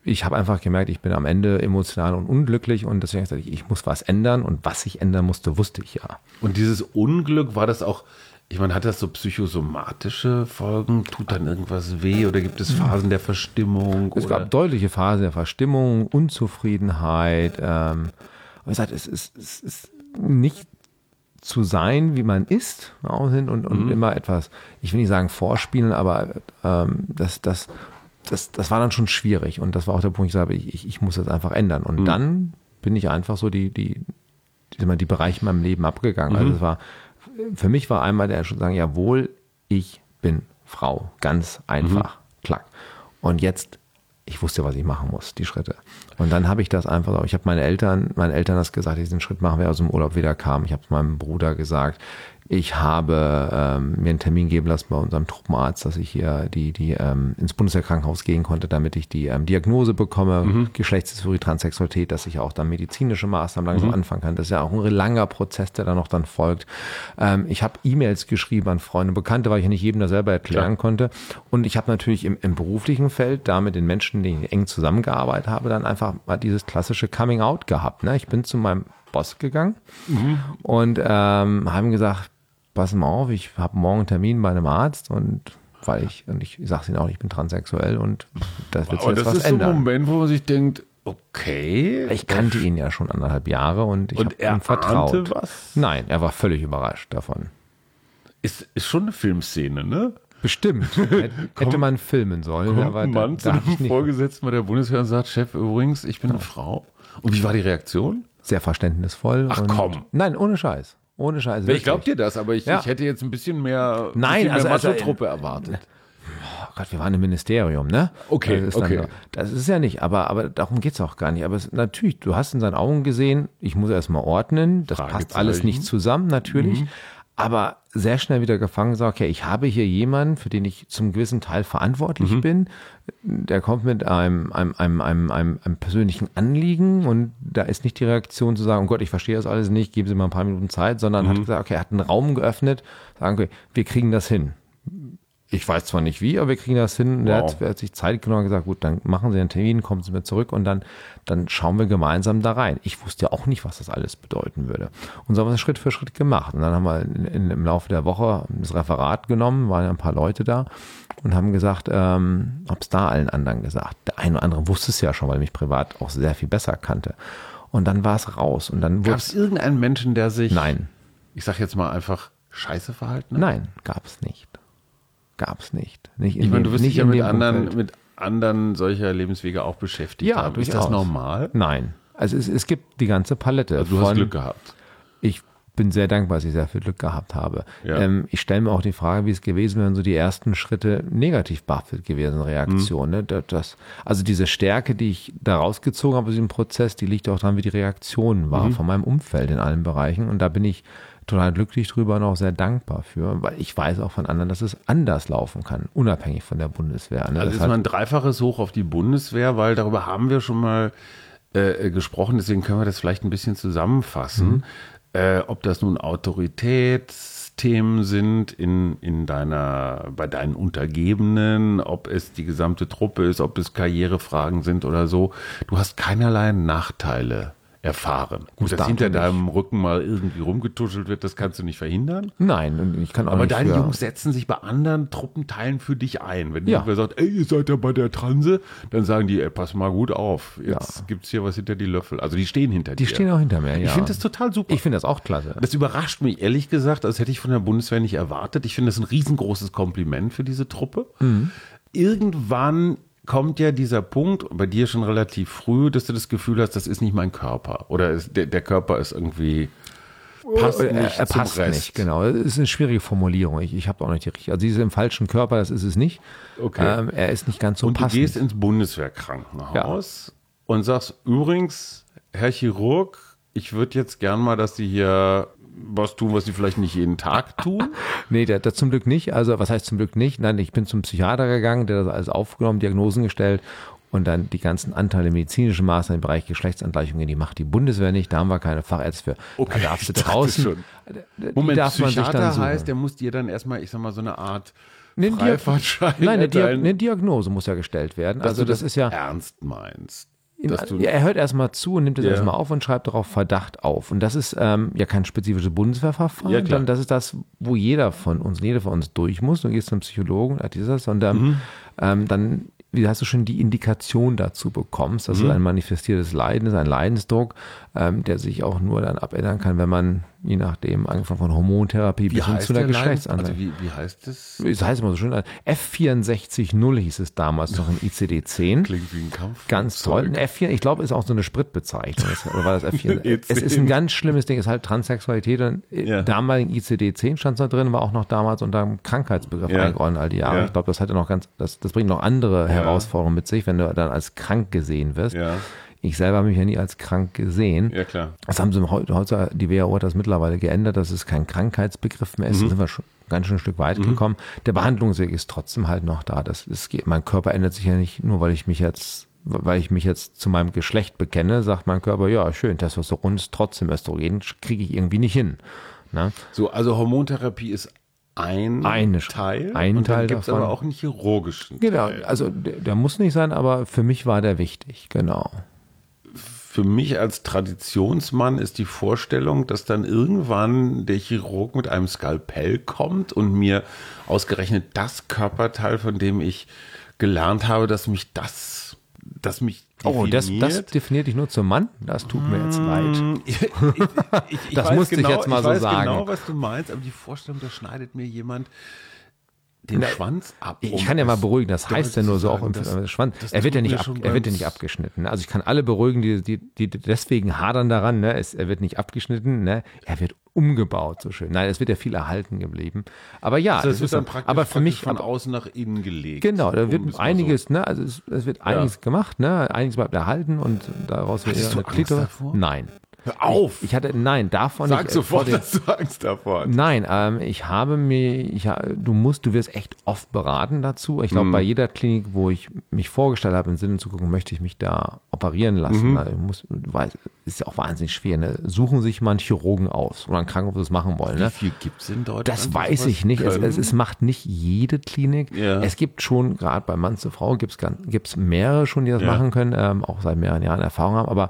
ich habe einfach gemerkt, ich bin am Ende emotional und unglücklich und deswegen habe ich gesagt, ich muss was ändern und was ich ändern musste, wusste ich ja. Und dieses Unglück, war das auch, ich meine, hat das so psychosomatische Folgen? Tut dann irgendwas weh oder gibt es Phasen der Verstimmung? Es oder? gab deutliche Phasen der Verstimmung, Unzufriedenheit. Ähm, aber ich sagte, es ist, es ist nicht zu sein, wie man ist, und, und immer etwas, ich will nicht sagen vorspielen, aber ähm, das, das, das, das war dann schon schwierig und das war auch der Punkt, ich sage, ich, ich, muss das einfach ändern. Und dann bin ich einfach so die, die, die, die Bereiche in meinem Leben abgegangen. Also es war, für mich war einmal der schon sagen, jawohl, ich bin Frau. Ganz einfach. Klack. Und jetzt, ich wusste, was ich machen muss, die Schritte. Und dann habe ich das einfach, ich habe meine Eltern, meinen Eltern das gesagt, diesen Schritt machen wir aus dem Urlaub wieder kam. Ich habe es meinem Bruder gesagt. Ich habe ähm, mir einen Termin geben lassen bei unserem Truppenarzt, dass ich hier die, die ähm, ins Bundeswehrkrankenhaus gehen konnte, damit ich die ähm, Diagnose bekomme, Geschlechtsdysphorie, Transsexualität, dass ich auch dann medizinische Maßnahmen langsam anfangen kann. Das ist ja auch ein langer Prozess, der dann noch dann folgt. Ähm, ich habe E-Mails geschrieben an Freunde, Bekannte, weil ich ja nicht jedem das selber erklären Klar. konnte. Und ich habe natürlich im, im beruflichen Feld, da mit den Menschen, denen ich eng zusammengearbeitet habe, dann einfach mal dieses klassische Coming-out gehabt. Ne? Ich bin zu meinem Boss gegangen und ähm, haben gesagt, pass mal auf, ich habe morgen einen Termin bei einem Arzt und weil ich, und ich, sage Ihnen auch, ich bin transsexuell und das wird sich Aber jetzt das was ist so ein ändern. Moment, wo man sich denkt, okay. ich kannte ihn ja schon anderthalb Jahre und ich habe ihm vertraut. was? Nein, er war völlig überrascht davon. Ist, ist schon eine Filmszene, ne? Bestimmt. Hätte- Hätte man filmen sollen. Kommt aber ein Mann zu da hab einem Vorgesetzten bei der Bundeswehr und sagt, Chef, übrigens, ich bin eine Frau. Und wie war die Reaktion? Sehr verständnisvoll. Ach, komm. Nein, ohne Scheiß. Ohne Scheiß. Ich glaube dir das, aber ich, Ja. ich hätte jetzt ein bisschen mehr, ein Nein, bisschen also- mehr also- Macho-Truppe erwartet. Oh Gott, wir waren im Ministerium, ne? Okay, das ist okay. Dann, das ist ja nicht, aber, aber darum geht's auch gar nicht. Aber es, natürlich, du hast in seinen Augen gesehen, ich muss erstmal ordnen, das passt alles nicht zusammen, natürlich. Mhm. Aber sehr schnell wieder gefangen gesagt, okay, ich habe hier jemanden, für den ich zum gewissen Teil verantwortlich Mhm. bin. Der kommt mit einem, einem, einem, einem, einem, einem persönlichen Anliegen und da ist nicht die Reaktion zu sagen, oh Gott, ich verstehe das alles nicht, geben Sie mal ein paar Minuten Zeit, sondern Mhm. hat gesagt, okay, er hat einen Raum geöffnet, sagen, okay, wir kriegen das hin. Ich weiß zwar nicht wie, aber wir kriegen das hin. Er Wow. hat, er hat sich Zeit genommen und gesagt, gut, dann machen Sie einen Termin, kommen Sie mir zurück und dann, dann schauen wir gemeinsam da rein. Ich wusste ja auch nicht, was das alles bedeuten würde. Und so haben wir es Schritt für Schritt gemacht. Und dann haben wir in, in, im Laufe der Woche das Referat genommen, waren ja ein paar Leute da und haben gesagt, ähm, hab's da allen anderen gesagt. Der eine oder andere wusste es ja schon, weil er mich privat auch sehr viel besser kannte. Und dann war es raus. Und dann Gab es irgendeinen Menschen, der sich, Nein, ich sag jetzt mal einfach, scheiße verhalten hat? nein, gab es nicht. Gab es nicht. nicht Ich meine, du wirst nicht dich ja mit anderen, Umfeld. mit anderen solcher Lebenswege auch beschäftigt Ja, haben. Ist das normal? Nein. Also es, es gibt die ganze Palette. Also du hast Glück gehabt. Ich bin sehr dankbar, dass ich sehr viel Glück gehabt habe. Ja. Ähm, ich stelle mir auch die Frage, wie es gewesen wäre, wenn so die ersten Schritte negativ behaftet gewesen, Reaktion. Mhm. Ne? Das, also diese Stärke, die ich da rausgezogen habe aus diesem Prozess, die liegt auch daran, wie die Reaktion war Mhm. von meinem Umfeld in allen Bereichen. Und da bin ich total glücklich drüber und auch sehr dankbar für, weil ich weiß auch von anderen, dass es anders laufen kann, unabhängig von der Bundeswehr. Ne? Also Das ist mal ein dreifaches Hoch auf die Bundeswehr, weil darüber haben wir schon mal äh, gesprochen, deswegen können wir das vielleicht ein bisschen zusammenfassen. Äh, ob das nun Autoritätsthemen sind in, in deiner, bei deinen Untergebenen, ob es die gesamte Truppe ist, ob es Karrierefragen sind oder so. Du hast keinerlei Nachteile erfahren. Gut, dass hinter deinem Rücken mal irgendwie rumgetuschelt wird, das kannst du nicht verhindern. Nein, ich kann auch Aber nicht deine für, Jungs setzen sich bei anderen Truppenteilen für dich ein. Wenn Ja. irgendwer sagt, ey, ihr seid ja bei der Transe, dann sagen die, ey, pass mal gut auf. Jetzt Ja. gibt's hier was hinter die Löffel. Also die stehen hinter Die dir. stehen auch hinter mir, ja. Ich finde das total super. Ich finde das auch klasse. das überrascht mich ehrlich gesagt, das hätte ich von der Bundeswehr nicht erwartet. Ich finde das ein riesengroßes Kompliment für diese Truppe. Mhm. Irgendwann kommt ja dieser Punkt, bei dir schon relativ früh, dass du das Gefühl hast, das ist nicht mein Körper. Oder ist, der, der Körper ist irgendwie passt Er- nicht er passt Rest. nicht, genau. Das ist eine schwierige Formulierung. Ich, ich habe auch nicht die richtige. Also sie ist im falschen Körper, das ist es nicht. Okay. Ähm, er ist nicht ganz so Und du passend. gehst ins Bundeswehrkrankenhaus und sagst, übrigens, Herr Chirurg, ich würde jetzt gern mal, dass Sie hier was tun, was Sie vielleicht nicht jeden Tag tun. Nee, der, der zum Glück nicht. Also, was heißt zum Glück nicht? Nein, ich bin zum Psychiater gegangen, der das alles aufgenommen, Diagnosen gestellt und dann die ganzen Anteile medizinischen Maßnahmen im Bereich Geschlechtsangleichungen, die macht die Bundeswehr nicht. Da haben wir keine Fachärzte für. da darfst du draußen. schon. Moment, darf man sich Psychiater heißt, der muss dir dann erstmal, ich sag mal, so eine Art Diag- Freifahrtschein Nein, eine, Diag eine Diagnose muss ja gestellt werden. dass Also du das ist ja. ernst meinst. In, er hört erstmal zu und nimmt es Ja. erstmal auf und schreibt darauf Verdacht auf. Und das ist ähm, ja kein spezifisches Bundeswehrverfahren, Ja, sondern das ist das, wo jeder von uns, jeder von uns durch muss. Du gehst zum Psychologen, hat dieses, und ähm, Mhm. ähm, dann wie hast du schon die Indikation dazu bekommst, Mhm. dass es ein manifestiertes Leiden ist, ein Leidensdruck, ähm, der sich auch nur dann abändern kann, wenn man, je nachdem, angefangen von Hormontherapie wie bis hin zu einer der Geschlechtsanlage. Also wie, wie heißt das? das heißt immer so schön, F640 hieß es damals noch im ICD-10. Klingt wie ein Kampf. Ganz toll. Ein F4, ich glaube, ist auch so eine Spritbezeichnung. Oder war das F4? Jetzt es ist ein ganz schlimmes Ding, ist halt Transsexualität. Und Ja. ja. damaligen ICD-10 stand da drin, war auch noch damals unter dem Krankheitsbegriff Ja. eingeordnet all die Jahre. Ja. Ich glaube, das hatte noch ganz, das, das bringt noch andere Herausforderungen mit sich, wenn du dann als krank gesehen wirst. Ja. Ich selber habe mich ja nie als krank gesehen. Ja, klar. Das haben sie heute, die WHO hat das mittlerweile geändert, dass es kein Krankheitsbegriff mehr ist. Mhm. Da sind wir schon ganz schön ein Stück weit gekommen. Der Behandlungsweg ist trotzdem halt noch da. Das ist, mein Körper ändert sich ja nicht nur, weil ich mich jetzt, weil ich mich jetzt zu meinem Geschlecht bekenne, sagt mein Körper, ja, schön, Testosteron ist trotzdem Östrogen, kriege ich irgendwie nicht hin. Ne? So, also Hormontherapie ist ein Eine- Teil. ein und dann Teil gibt's davon. aber auch einen chirurgischen Genau, Teil. also der, der muss nicht sein, aber für mich war der wichtig, genau. Für mich als Traditionsmann ist die Vorstellung, dass dann irgendwann der Chirurg mit einem Skalpell kommt und mir ausgerechnet das Körperteil, von dem ich gelernt habe, dass mich das, dass mich Oh, das, definiert. das definiert dich nur zum Mann? Das tut mir jetzt leid. Ich, ich, ich, ich Das weiß musste ich genau, jetzt mal ich so weiß sagen. genau, was du meinst, aber die Vorstellung, da schneidet mir jemand den Na, Schwanz ab. Ich kann ja mal beruhigen, das heißt ja nur so auch im das- Schwanz. das Er wird ja nicht, ab, er wird ja nicht abgeschnitten. ne? Also ich kann alle beruhigen, die, die, die deswegen hadern daran. Ne? Es, er wird nicht abgeschnitten, ne? er wird umgebaut, so schön. Nein, es wird ja viel erhalten geblieben. Aber ja, Also es wird ist dann praktisch, aber für mich, von aber, außen nach innen gelegt. genau, da wird es mal so- einiges, ne? also es, es wird einiges gemacht, ne? einiges bleibt erhalten und daraus wird Hattest ja eine Klitoris. davor? Nein. Hör auf! Ich hatte, nein, davon Sag nicht. äh, sofort, dass du Angst davor hast. Nein, ähm, ich habe mir, ich, ha- du musst, du wirst echt oft beraten dazu. Ich Mhm. glaube, bei jeder Klinik, wo ich mich vorgestellt habe, im Sinne zu gucken, möchte ich mich da operieren lassen. Mhm. Also ich muss, weißt, ist ja auch wahnsinnig schwer. Ne? Suchen sich mal einen Chirurgen aus oder einen Krankenhaus, das machen wollen. Wie Ne? viel gibt es in Deutschland? Das weiß ich nicht. Es, es, es macht nicht jede Klinik. Ja. Es gibt schon, gerade bei Mann zu Frau, gibt es mehrere schon, die das Ja. machen können, ähm, auch seit mehreren Jahren Erfahrung haben. Aber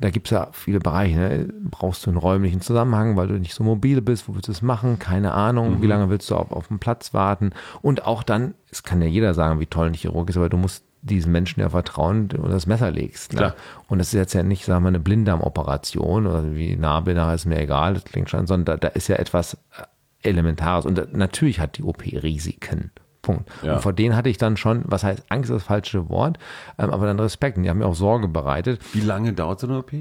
da gibt es ja viele Bereiche. Ne? Brauchst du einen räumlichen Zusammenhang, weil du nicht so mobil bist? Wo willst du es machen? Keine Ahnung. Mhm. Wie lange willst du auf, auf den Platz warten? Und auch dann, es kann ja jeder sagen, wie toll ein Chirurg ist, aber du musst diesen Menschen ja vertrauen, du das Messer legst. Ne? Und das ist jetzt ja nicht, sagen wir, eine Blinddarmoperation oder wie Nabel nachher ist mir egal, das klingt schon, sondern da, da ist ja etwas äh, Elementares. Und da, natürlich hat die OP Risiken. Punkt. Ja. Und vor denen hatte ich dann schon, was heißt Angst ist das falsche Wort, ähm, aber dann Respekt. Und die haben mir auch Sorge bereitet. Wie lange dauert so eine OP?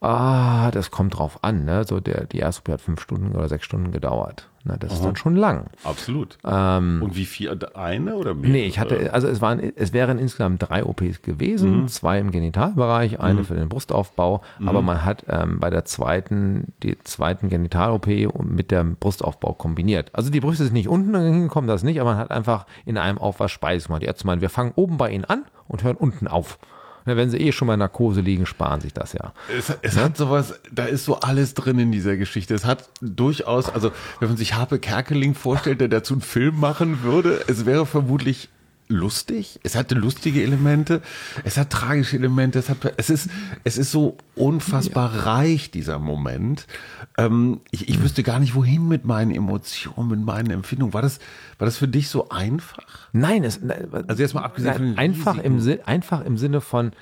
Ah, das kommt drauf an. Ne? So der, die erste OP hat fünf Stunden oder sechs Stunden gedauert. Na, das ist dann schon lang. Absolut. Und wie viel? Eine oder mehr? Ähm, Nee, ich hatte, also es waren, es wären insgesamt drei OPs gewesen, Mhm. zwei im Genitalbereich, eine für den Brustaufbau, Mhm. aber man hat ähm, bei der zweiten, die zweiten Genital-OP mit dem Brustaufbau kombiniert. Also die Brüste sind nicht unten hingekommen, das nicht, aber man hat einfach in einem Aufwasch Speise gemacht. Die Ärzte meinen, wir fangen oben bei ihnen an und hören unten auf. Na, wenn sie eh schon mal in Narkose liegen, sparen sich das ja. Es, es hat sowas, da ist so alles drin in dieser Geschichte. Es hat durchaus, also wenn man sich Harpe Kerkeling vorstellt, der dazu einen Film machen würde, es wäre vermutlich lustig. Es hatte lustige Elemente, es hat tragische Elemente, es hat, es ist, es ist so unfassbar reich, dieser Moment. Ähm, ich, ich wüsste gar nicht, wohin mit meinen Emotionen, mit meinen Empfindungen. War das, war das für dich so einfach? Nein, es, Also jetzt mal abgesehen von den einfach im. Sin- einfach im Sinne von,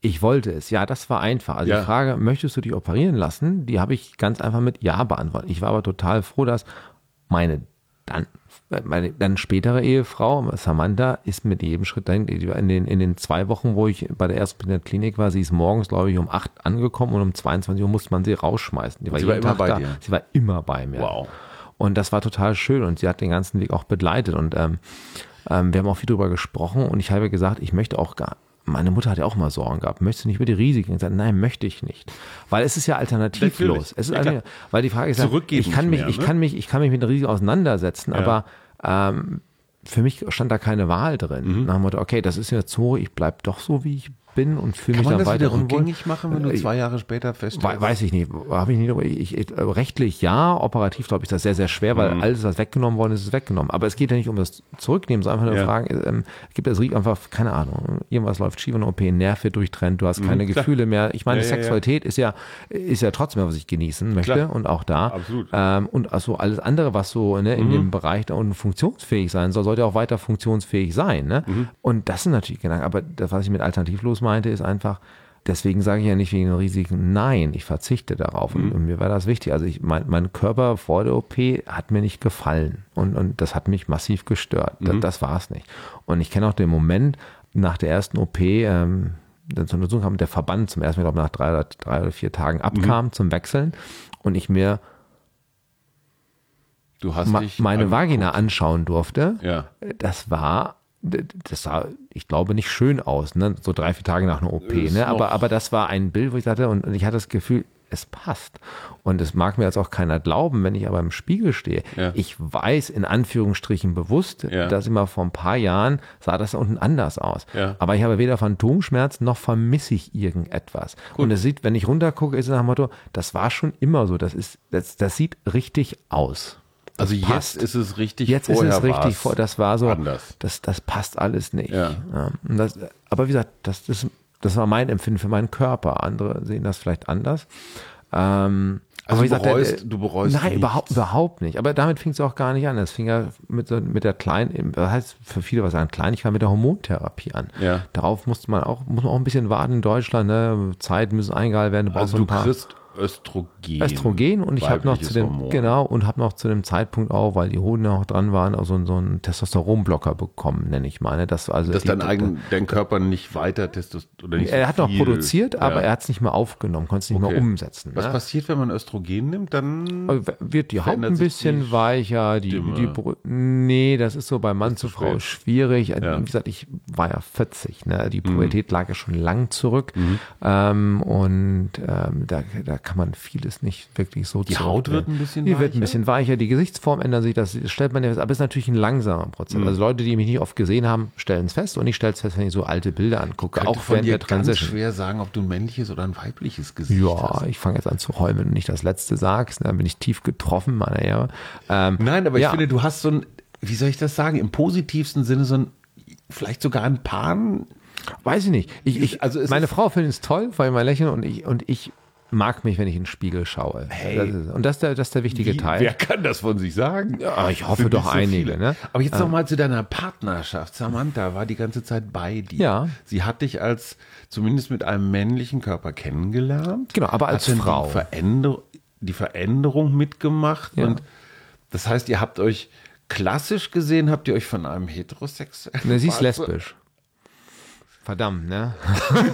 ich wollte es. Ja, das war einfach. Also Ja. die Frage, möchtest du dich operieren lassen? Die habe ich ganz einfach mit Ja beantwortet. Ich war aber total froh, dass meine dann, meine dann spätere Ehefrau, Samantha, ist mit jedem Schritt dahin. War In den, in den zwei Wochen, wo ich bei der ersten Klinik war, sie ist morgens, glaube ich, um acht angekommen und um 22 Uhr musste man sie rausschmeißen. Die sie war immer bei da. dir? Sie war immer bei mir. Wow. Und das war total schön und sie hat den ganzen Weg auch begleitet und ähm, ähm, wir haben auch viel drüber gesprochen und ich habe gesagt, ich möchte auch gar, meine Mutter hat ja auch mal Sorgen gehabt, möchtest du nicht über die Risiken? Ich gesagt, nein, möchte ich nicht. Weil es ist ja alternativlos. Natürlich. Es ist Ja, eine, weil die Frage ist ja, ich kann mich, mehr, ich ne? kann mich, ich kann mich mit den Risiken auseinandersetzen, aber ähm, für mich stand da keine Wahl drin. Mhm. Nach dem Motto, okay, das ist jetzt so, ich bleib doch so, wie ich bin und fühle mich man dann das weiter wieder unwohl. rückgängig machen, wenn du Äh, zwei Jahre später feststellst? We- Weiß ich nicht, habe ich nicht. Ich, ich, äh, rechtlich ja, operativ glaube ich das sehr, sehr schwer, weil Mhm. alles, was weggenommen worden ist, ist weggenommen. Aber es geht ja nicht um das Zurücknehmen, sondern einfach nur Ja. fragen, ähm, gibt es riecht einfach, keine Ahnung, irgendwas läuft schief in der OP, Nerv wird durchtrennt, du hast keine Mhm. Gefühle mehr. Ich meine, Ja, ja, ja. Sexualität ist ja, ist ja trotzdem, was ich genießen möchte Klar. und auch da. Absolut. Ähm, und also alles andere, was so ne, in Mhm. dem Bereich da unten funktionsfähig sein soll, sollte auch weiter funktionsfähig sein. Ne? Mhm. Und das sind natürlich Gedanken. Aber das, was ich mit alternativlos meinte, ist einfach, Deswegen sage ich ja nicht wegen den Risiken, nein, ich verzichte darauf. Mhm. Und, und mir war das wichtig. Also ich, mein, mein Körper vor der OP hat mir nicht gefallen. Und, und das hat mich massiv gestört. Mhm. Das, das war es nicht. Und ich kenne auch den Moment nach der ersten OP, ähm, dann zur Untersuchung kam der Verband zum ersten Mal, glaube ich, nach drei oder, drei oder vier Tagen abkam Mhm. zum Wechseln. Und ich mir meine. Vagina anschauen durfte. Ja. Das war, das sah, ich glaube, nicht schön aus, ne? so drei, vier Tage nach einer OP. Ist Ne? Aber, aber das war ein Bild, wo ich sagte, und, und ich hatte das Gefühl, es passt. Und es mag mir jetzt auch keiner glauben, wenn ich aber im Spiegel stehe. Ja. Ich weiß in Anführungsstrichen bewusst, Ja. dass immer vor ein paar Jahren sah das da unten anders aus. Ja. Aber ich habe weder Phantomschmerzen noch vermisse ich irgendetwas. Und es sieht, wenn ich runtergucke, ist es nach dem Motto, das war schon immer so. Das ist, das, das sieht richtig aus. Das Also jetzt passt. ist es richtig Jetzt ist es richtig vor, das war so, anders. das, das passt alles nicht. Ja. und das, aber wie gesagt, das ist das war mein Empfinden für meinen Körper. Andere sehen das vielleicht anders. Ähm, Also aber du ich sagte, bereust- äh, du bereust Nein, nichts. überhaupt, überhaupt nicht. Aber damit fing es auch gar nicht an. Es fing ja mit, mit der kleinen, das heißt für viele was an klein, ich war mit der Hormontherapie an. Ja. Darauf musste man auch, muss man auch ein bisschen warten in Deutschland. Ne? Zeiten müssen eingehalten werden. Du brauchst Also so du kriegst Östrogen. Östrogen und ich habe noch zu dem Hormon. genau und habe noch zu dem Zeitpunkt auch, weil die Hoden noch dran waren, also so einen Testosteronblocker bekommen, nenne ich mal. Ne? Das also Dass die- dein, eigen, dein Körper nicht weiter Testosteron oder nicht so er hat noch produziert, aber Ja. er hat es nicht mehr aufgenommen, konnte es nicht Okay. mehr umsetzen. Was ne? passiert, wenn man Östrogen nimmt? Dann Also wird die Haut ein bisschen die weicher, die, Stimme? die nee, das ist so bei Mann zu Frau spät. schwierig. Ja. Wie gesagt, ich war ja 40, ne? die Mhm. Pubertät lag ja schon lang zurück ähm, und ähm, da, da kann man vieles nicht wirklich so Die Haut wird ein bisschen Die wird weicher? ein bisschen weicher, die Gesichtsform ändert sich, das stellt man ja, aber es ist natürlich ein langsamer Prozess. Mhm. Also Leute, die mich nicht oft gesehen haben, stellen es fest und ich stelle es fest, wenn ich so alte Bilder angucke, auch von dir der ganz schwer sagen, ob du ein männliches oder ein weibliches Gesicht Ja, hast. ich fange jetzt an zu wenn du nicht das Letzte sagst. ne, Dann bin ich tief getroffen, meiner Ehre. Ähm, Nein, aber ja. ich finde, du hast so ein, wie soll ich das sagen, im positivsten Sinne so ein, vielleicht sogar ein Pan. Weiß ich nicht. Ich, ich, Also meine Frau findet es toll, weil mein Lächeln und ich, und ich mag mich, wenn ich in den Spiegel schaue. Hey. das ist, und das ist der, das ist der wichtige Wie, Teil. wer kann das von sich sagen? Ja, ich hoffe doch so einige, ne? Aber jetzt noch mal zu deiner Partnerschaft. Samantha war die ganze Zeit bei dir. Ja. Sie hat dich als zumindest mit einem männlichen Körper kennengelernt. Genau, aber als Frau. Die, Veränder die Veränderung mitgemacht. Ja. Und das heißt, ihr habt euch klassisch gesehen, habt ihr euch von einem heterosexuellen. Ne, sie ist lesbisch. Verdammt, ne?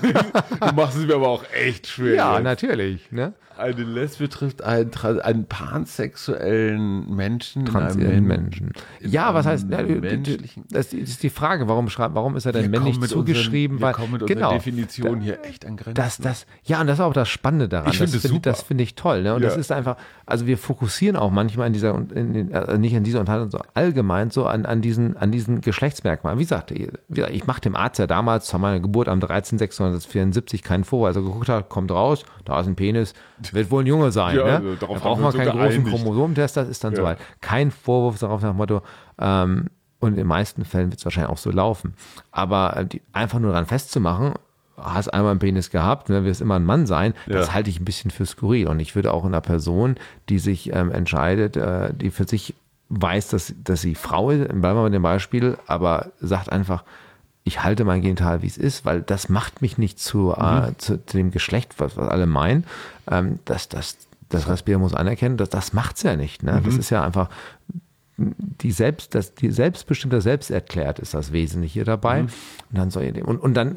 Du machst es mir aber auch echt schwer. Ja, jetzt. natürlich, ne? Eine Lesbe trifft einen, einen pansexuellen Menschen. Transiellen einem- Menschen. Ja, was heißt, ja, menschlichen- das ist die Frage, warum warum ist er denn Wir männlich zugeschrieben? Unseren, wir weil, kommen mit genau. Definition hier echt an Grenzen. Das, das, ja, und das ist auch das Spannende daran. Ich finde das es super. Das finde ich toll. Ne? Und Ja. das ist einfach, also wir fokussieren auch manchmal in dieser, in, in, äh, nicht in dieser Unterhaltung, so allgemein so an, an diesen, an diesen Geschlechtsmerkmalen. Wie gesagt, ich, ich mache dem Arzt ja damals zu meiner Geburt am 13.674 keinen Vorwurf. Also geguckt hat, kommt raus, da ist ein Penis, wird wohl ein Junge sein. Ja, ne? also darauf da braucht wir man keinen großen. Chromosomentest, das ist dann Ja. soweit. Kein Vorwurf darauf nach dem Motto, ähm, und in den meisten Fällen wird es wahrscheinlich auch so laufen. Aber äh, die, einfach nur daran festzumachen, hast einmal einen Penis gehabt, ne, wirst immer ein Mann sein, das Ja. halte ich ein bisschen für skurril. Und ich würde auch einer Person, die sich ähm, entscheidet, äh, die für sich weiß, dass, dass sie Frau ist, bleiben wir bei dem Beispiel, aber sagt einfach, ich halte mein Genital, wie es ist, weil das macht mich nicht zu, äh, zu, zu dem Geschlecht, was, was alle meinen. Ähm, das, das, das Respieren muss anerkennen, das, das macht's ja nicht. Ne? Das ist ja einfach die selbst, das, die selbstbestimmte selbsterklärt ist das Wesentliche dabei. Und dann soll ihr dem, und, und dann,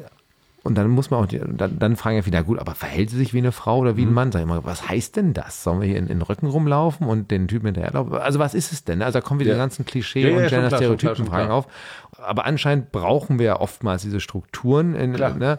und dann muss man auch, dann, dann fragen ja viele, gut, aber verhält sie sich wie eine Frau oder wie ein Mann? Sag ich mal, was heißt denn das? Sollen wir hier in, in den Rücken rumlaufen und den Typen hinterherlaufen? Also was ist es denn? Also da kommen wieder Ja. die ganzen Klischee- Ja, und Gender-Stereotypen-Fragen auf. Aber anscheinend brauchen wir ja oftmals diese Strukturen. In, ne?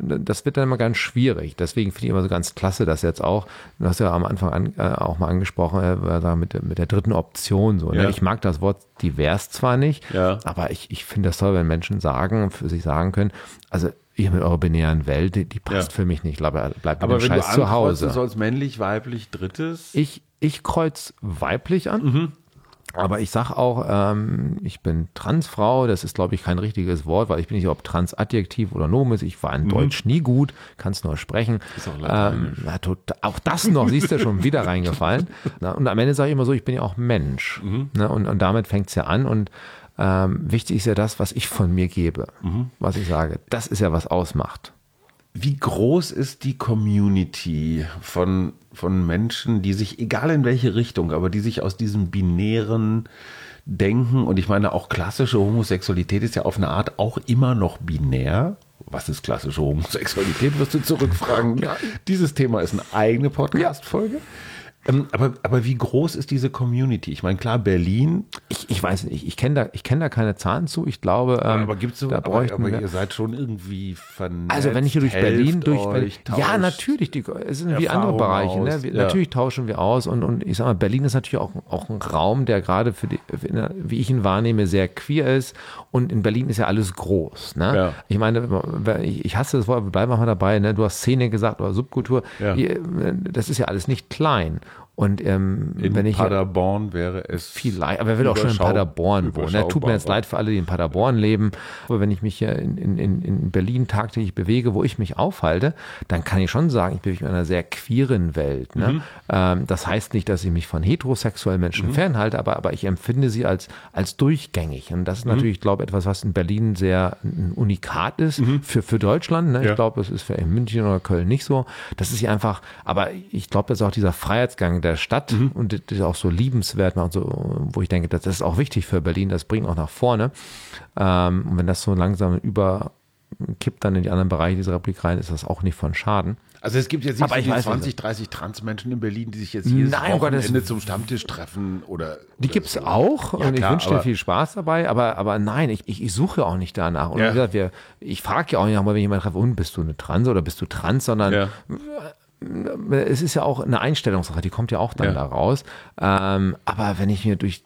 Das wird dann immer ganz schwierig. Deswegen finde ich immer so ganz klasse, dass jetzt auch, du hast ja am Anfang an, äh, auch mal angesprochen, äh, mit, der- mit der dritten Option. So, ne? Ja. Ich mag das Wort divers zwar nicht, aber ich, ich finde das toll, wenn Menschen sagen, für sich sagen können, also ihr mit eurer binären Welt, die, die passt Ja. für mich nicht, bleibt bleib aber wenn Scheiß du zu Hause. sollst, männlich, weiblich, drittes. Ich, ich kreuz weiblich an. Mhm. Aber ich sag auch, ähm, ich bin Transfrau, das ist, glaube ich, kein richtiges Wort, weil ich bin nicht, ob Transadjektiv oder Nomen ist. Ich war in Deutsch nie gut, kann es nur sprechen. Mhm. Ist auch ähm, na, auch das noch, siehst du, schon wieder reingefallen. Na, und am Ende sage ich immer so, ich bin ja auch Mensch. Mhm. Ne, und, und damit fängt es ja an. Und ähm, wichtig ist ja das, was ich von mir gebe, Mhm. was ich sage. Das ist ja, was ausmacht. Wie groß ist die Community von, von Menschen, die sich, egal in welche Richtung, aber die sich aus diesem binären Denken, und ich meine auch klassische Homosexualität ist ja auf eine Art auch immer noch binär. Was ist klassische Homosexualität, wirst du zurückfragen. Dieses Thema ist eine eigene Podcast-Folge. Ähm, aber, aber wie groß ist diese Community? Ich meine, klar, Berlin, Ich, ich weiß nicht, ich kenne da, ich kenn da keine Zahlen zu. Ich glaube, ähm, aber gibt's so, da aber, bräuchten aber wir, ihr seid schon irgendwie vernetzt. Also wenn ich hier durch Berlin, durch Berlin, ja natürlich, die, es sind wie andere Bereiche. Ne? Wir, ja. Natürlich tauschen wir aus und, und ich sag mal, Berlin ist natürlich auch, auch ein Raum, der gerade für die, wie ich ihn wahrnehme, sehr queer ist. Und in Berlin ist ja alles groß. Ne? Ja. Ich meine, ich hasse das Wort, wir bleiben mal dabei. Ne? Du hast Szene gesagt oder Subkultur. Ja. Die, Das ist ja alles nicht klein. Und ähm, In wenn ich Paderborn wäre es Vielleicht, aber er will auch schon in Paderborn wohnen. Ne? Tut mir jetzt leid für alle, die in Paderborn leben. Aber wenn ich mich hier in, in, in- in Berlin tagtäglich bewege, wo ich mich aufhalte, dann kann ich schon sagen, ich bewege mich in einer sehr queeren Welt. Ne? Mhm. Ähm, das heißt nicht, dass ich mich von heterosexuellen Menschen fernhalte, aber, aber ich empfinde sie als, als durchgängig. Und Mhm. das ist natürlich, glaube ich, etwas, was in Berlin sehr ein Unikat ist für, für Deutschland. Ne? Mhm. Ja. Ich glaube, es ist für in München oder Köln nicht so. Das ist ja einfach, aber ich glaube, das ist auch dieser Freiheitsgang der Stadt Mhm. und das ist auch so liebenswert macht, so, wo ich denke, das ist auch wichtig für Berlin, das bringt auch nach vorne. Ähm, und wenn das so langsam überkippt dann in die anderen Bereiche dieser Republik rein, ist das auch nicht von Schaden. Also es gibt jetzt nicht so ich die weiß, 20, 30 Transmenschen in Berlin, die sich jetzt jedes Nein, Wochenende zum Stammtisch treffen oder Die oder gibt's so. auch Ja, und ich klar, wünsche dir viel Spaß dabei, aber, aber nein, ich, ich, ich suche auch nicht danach. Und Ja. wie gesagt, wir, ich frage ja auch nicht mal, wenn jemand treffe, und bist du eine Trans oder bist du trans, sondern Ja. Es ist ja auch eine Einstellungssache, die kommt ja auch dann Ja. da raus. Ähm, aber wenn ich mir durch,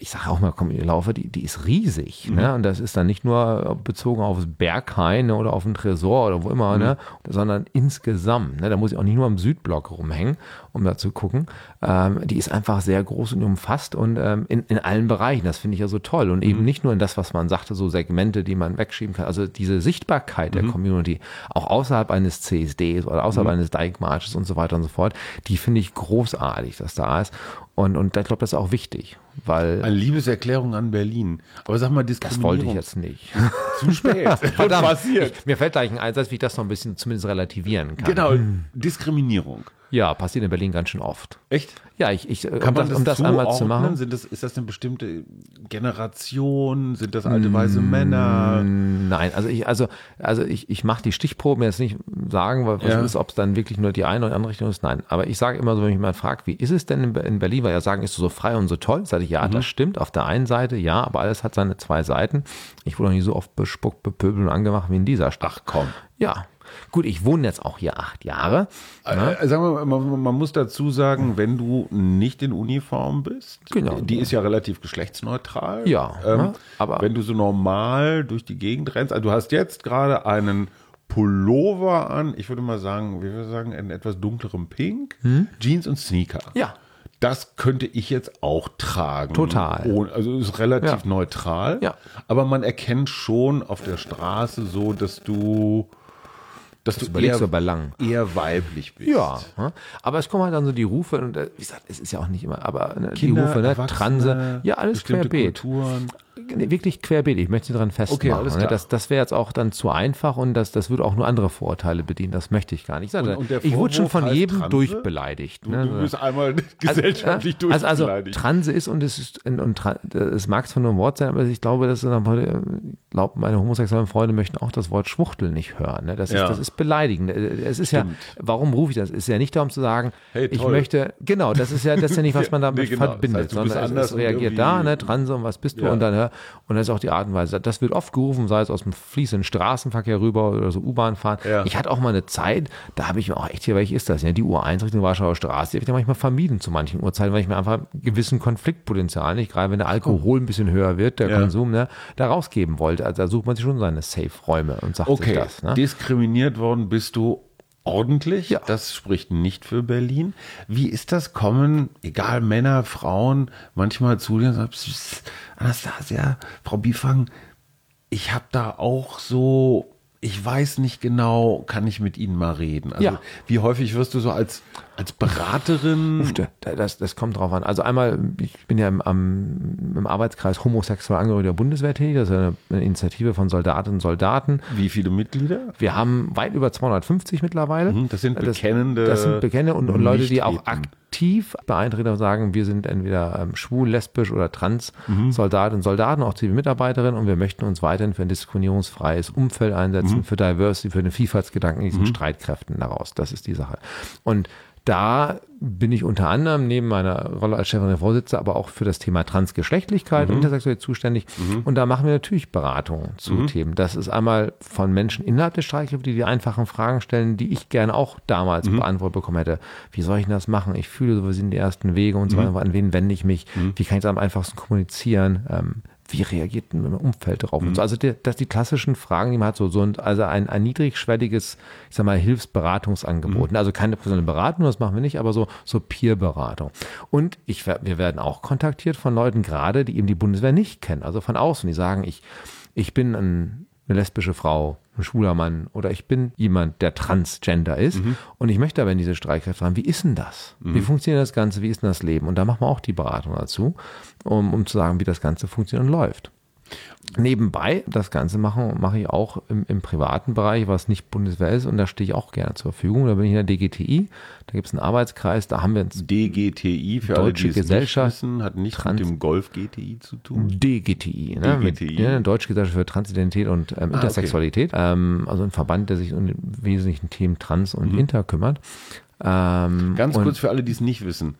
ich sage auch mal, komm, ich laufe, die, die ist riesig. Mhm. Ne? Und das ist dann nicht nur bezogen aufs Berghain ne, oder auf den Tresor oder wo immer, ne? Mhm. sondern insgesamt. Ne? Da muss ich auch nicht nur am Südblock rumhängen, um da zu gucken. Ähm, die ist einfach sehr groß und umfasst und ähm, in, in allen Bereichen. Das finde ich ja so toll. Und Mhm. eben nicht nur in das, was man sagte, so Segmente, die man wegschieben kann. Also diese Sichtbarkeit Mhm. der Community, auch außerhalb eines CSDs oder außerhalb eines Dike-Marches und so weiter und so fort, die finde ich großartig, dass da ist. Und, und ich glaube, das ist auch wichtig, weil Eine Liebeserklärung an Berlin. Aber sag mal, das Diskriminierung. wollte ich jetzt nicht. Zu spät. Verdammt, passiert. Ich, mir fällt gleich ein Einsatz, wie ich das noch ein bisschen zumindest relativieren kann. Genau, Diskriminierung. Ja, passiert in Berlin ganz schön oft. Echt? Ja, ich, ich äh, Kann um, man das, das, um das einmal zu machen. Sind das, ist das eine bestimmte Generation? Sind das alte weiße Männer? Nein, also ich, also, also ich, ich mache die Stichproben jetzt nicht sagen, was Ja. ist, ob es dann wirklich nur die eine oder andere Richtung ist. Nein, aber ich sage immer so, wenn mich jemand fragt, wie ist es denn in, Be- in Berlin, weil ja sagen, ist so frei und so toll, sage ich, ja, Mhm. das stimmt. Auf der einen Seite, ja, aber alles hat seine zwei Seiten. Ich wurde noch nie so oft bespuckt, bepöbelt und angemacht wie in dieser Stadt. Ach komm. Ja. Gut, ich wohne jetzt auch hier acht Jahre. Äh, sagen wir mal, man, man muss dazu sagen, wenn du nicht in Uniform bist, Genau. die ist ja relativ geschlechtsneutral. Ja, ähm, ne? aber- wenn du so normal durch die Gegend rennst, also du hast jetzt gerade einen Pullover an, ich würde mal sagen, wie wir sagen, in etwas dunklerem Pink, Jeans und Sneaker. Hm? Ja. Das könnte ich jetzt auch tragen. Total. Also ist relativ Ja. neutral. Ja. Aber man erkennt schon auf der Straße so, dass du, dass du überlegst eher, du lang. eher weiblich bist. Ja, aber es kommen halt dann so die Rufe, und äh, wie gesagt, es ist ja auch nicht immer, aber ne, Kinder, die Rufe, ne, Transe, ja, alles querbeet. Kulturen. Wirklich querbeet. Ich möchte Sie daran festmachen. Okay, alles ne? klar. Das, das wäre jetzt auch dann zu einfach und das, das würde auch nur andere Vorurteile bedienen. Das möchte ich gar nicht. Und- und ich wurde schon von heißt jedem Transe? durchbeleidigt. Du, ne? du bist einmal gesellschaftlich also, also, also durchbeleidigt. Transe ist und es ist und, es mag zwar nur ein Wort sein, aber ich glaube, dass heute, meine homosexuellen Freunde möchten auch das Wort Schwuchtel nicht hören. Ne? Das, Ja. ist, das ist beleidigend. Es ist ja, warum rufe ich das? Es ist ja nicht darum zu sagen, Hey, ich möchte, genau, das ist ja, das ist ja nicht, was man Ja, damit nee, genau. Das verbindet, heißt, du bist sondern es, es reagiert da, ne, Transe und was bist du Ja. und dann, ja, und das ist auch die Art und Weise. Das wird oft gerufen, sei es aus dem fließenden Straßenverkehr rüber oder so U-Bahn fahren. Ja. Ich hatte auch mal eine Zeit, da habe ich mir auch echt hier, welche ist das? Ja, die U1 Richtung Warschauer Straße, die habe ich dann manchmal vermieden zu manchen Uhrzeiten, weil ich mir einfach gewissen Konfliktpotenzial nicht, gerade wenn der Alkohol ein bisschen höher wird, der Ja. Konsum, ne, da rausgeben wollte. Also da sucht man sich schon seine Safe-Räume und sagt sich Okay, das. Ne? diskriminiert worden bist du ordentlich. Ja. Das spricht nicht für Berlin. Wie ist das? Kommen, egal Männer, Frauen, manchmal zu dir und sagen, "Psst, Anastasia, Frau Bifang, ich habe da auch so, ich weiß nicht genau, kann ich mit Ihnen mal reden? Also Ja. wie häufig wirst du so als, als Beraterin? Da- Das, das kommt drauf an. Also einmal, ich bin ja im, am, im Arbeitskreis homosexuelle Angehörige der Bundeswehr tätig. Das ist eine, eine Initiative von Soldatinnen und Soldaten. Wie viele Mitglieder? Wir haben weit über 250 mittlerweile. Mhm, das sind bekennende Das, sind bekennende und, und Leute, die auch aktiv beeinträchtigt und sagen, wir sind entweder ähm, schwul, lesbisch oder trans Soldatinnen und Soldaten, auch Zivilmitarbeiterinnen und wir möchten uns weiterhin für ein diskriminierungsfreies Umfeld einsetzen, für Diversity, für den Vielfaltsgedanken in diesen Streitkräften daraus. Das ist die Sache. Und da bin ich unter anderem neben meiner Rolle als Chefin der Vorsitzende, aber auch für das Thema Transgeschlechtlichkeit und Intersexualität zuständig. Und da machen wir natürlich Beratungen zu Themen. Das ist einmal von Menschen innerhalb der Streitkräfte, die die einfachen Fragen stellen, die ich gerne auch damals beantwortet bekommen hätte. Wie soll ich denn das machen? Ich fühle so, wir sind die ersten Wege und so weiter. An wen wende ich mich? Wie kann ich das am einfachsten kommunizieren? Ähm, wie reagiert denn mein Umfeld darauf? Mhm. So, also die, das die klassischen Fragen, die man hat, so, so ein, also ein, ein niedrigschwelliges, ich sag mal, Hilfsberatungsangebot. Mhm. Also keine persönliche Beratung, das machen wir nicht, aber so, so Peer-Beratung. Und ich, wir werden auch kontaktiert von Leuten gerade, die eben die Bundeswehr nicht kennen, also von außen, die sagen, ich, ich bin ein, eine lesbische Frau, ein schwuler Mann oder ich bin jemand, der transgender ist mhm. und ich möchte aber in diese Streitkräfte haben, wie ist denn das? Mhm. Wie funktioniert das Ganze? Wie ist denn das Leben? Und da machen wir auch die Beratung dazu, um, um zu sagen, wie das Ganze funktioniert und läuft. Nebenbei, das Ganze machen, mache ich auch im, im, privaten Bereich, was nicht Bundeswehr ist, und da stehe ich auch gerne zur Verfügung. Da bin ich in der DGTI, da gibt es einen Arbeitskreis, da haben wir uns DGTI für Deutsche alle, Gesellschaft, nicht wissen, hat nicht Trans mit dem Golf GTI zu tun. DGTI, ne? DGTI. Mit, ja, Deutsche Gesellschaft für Transidentität und ähm, ah, Intersexualität, okay. ähm, also ein Verband, der sich um die wesentlichen Themen Trans und mhm. Inter kümmert. Ähm, Ganz kurz für alle, die es nicht wissen.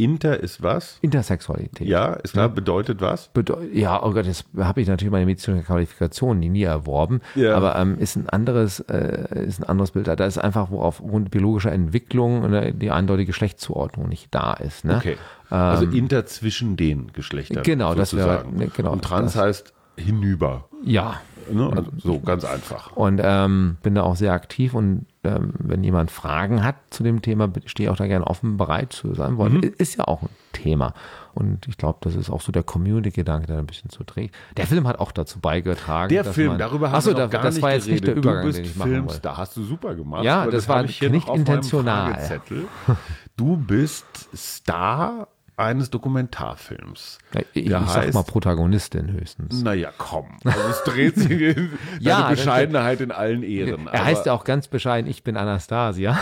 Inter ist was? Intersexualität. Ja, ist klar, bedeutet was? Bedeu ja, oh Gott, jetzt habe ich natürlich meine medizinische Qualifikation nie erworben, ja. aber ähm, ist ein anderes, äh, ist ein anderes Bild. Da ist einfach, wo aufgrund biologischer Entwicklung ne, die eindeutige Geschlechtszuordnung nicht da ist. Ne? Okay. Also ähm, Inter zwischen den Geschlechtern. Genau, sozusagen. das wäre, ne, genau. Und Trans heißt hinüber. Ja. Ne? Also so ganz einfach. Und ähm, bin da auch sehr aktiv und ähm, wenn jemand Fragen hat zu dem Thema, stehe ich auch da gerne offen bereit zu sein. Mhm. Ist ja auch ein Thema. Und ich glaube, das ist auch so der Community-Gedanke, der ein bisschen zu trägt. Der Film hat auch dazu beigetragen. Der Film, man, darüber haben wir noch gar das nicht war jetzt geredet. nicht der Übergang, du bist den ich machen Films, Da hast du super gemacht. Ja, das, das war nicht intentional. Du bist Star eines Dokumentarfilms. Ja, ich ich sag mal Protagonistin höchstens. Naja, komm. Also es dreht sich in ja, Bescheidenheit in allen Ehren. Er heißt ja auch ganz bescheiden, ich bin Anastasia.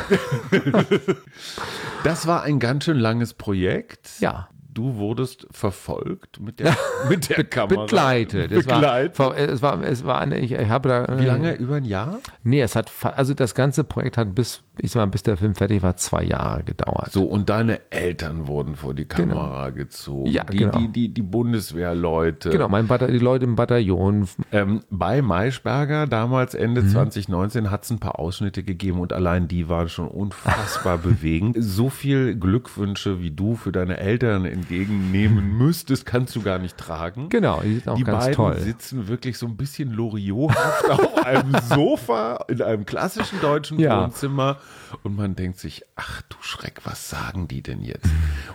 das war ein ganz schön langes Projekt. Ja du wurdest verfolgt mit der, mit der Kamera. Begleitet. Es Begleitet. War, es war, es war eine, ich, ich habe da. Wie lange? Über ein Jahr? Nee, es hat, also das ganze Projekt hat bis, ich sag mal, bis der Film fertig war, zwei Jahre gedauert. So, und deine Eltern wurden vor die genau. Kamera genau. gezogen. Ja, die, genau. die, die, die Bundeswehrleute. Genau, mein Bata die Leute im Bataillon. Ähm, bei Maischberger, damals Ende mhm. 2019, hat es ein paar Ausschnitte gegeben und allein die waren schon unfassbar bewegend. So viel Glückwünsche, wie du für deine Eltern in entgegennehmen müsstest, kannst du gar nicht tragen. Genau, die sind auch die ganz beiden toll. sitzen wirklich so ein bisschen Loriothaft auf einem Sofa in einem klassischen deutschen ja. Wohnzimmer und man denkt sich, ach du Schreck, was sagen die denn jetzt?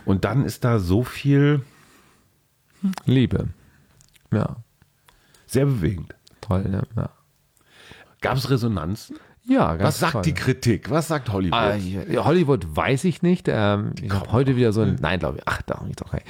Und dann ist da so viel Liebe. Ja. Sehr bewegend. Toll, ne? Ja. Gab es Resonanzen? Ja, ganz Was sagt toll. die Kritik? Was sagt Hollywood? Ah, Hollywood weiß ich nicht. Ähm, ich habe heute wieder so ein, nein, glaube ich, ach, doch nicht, okay.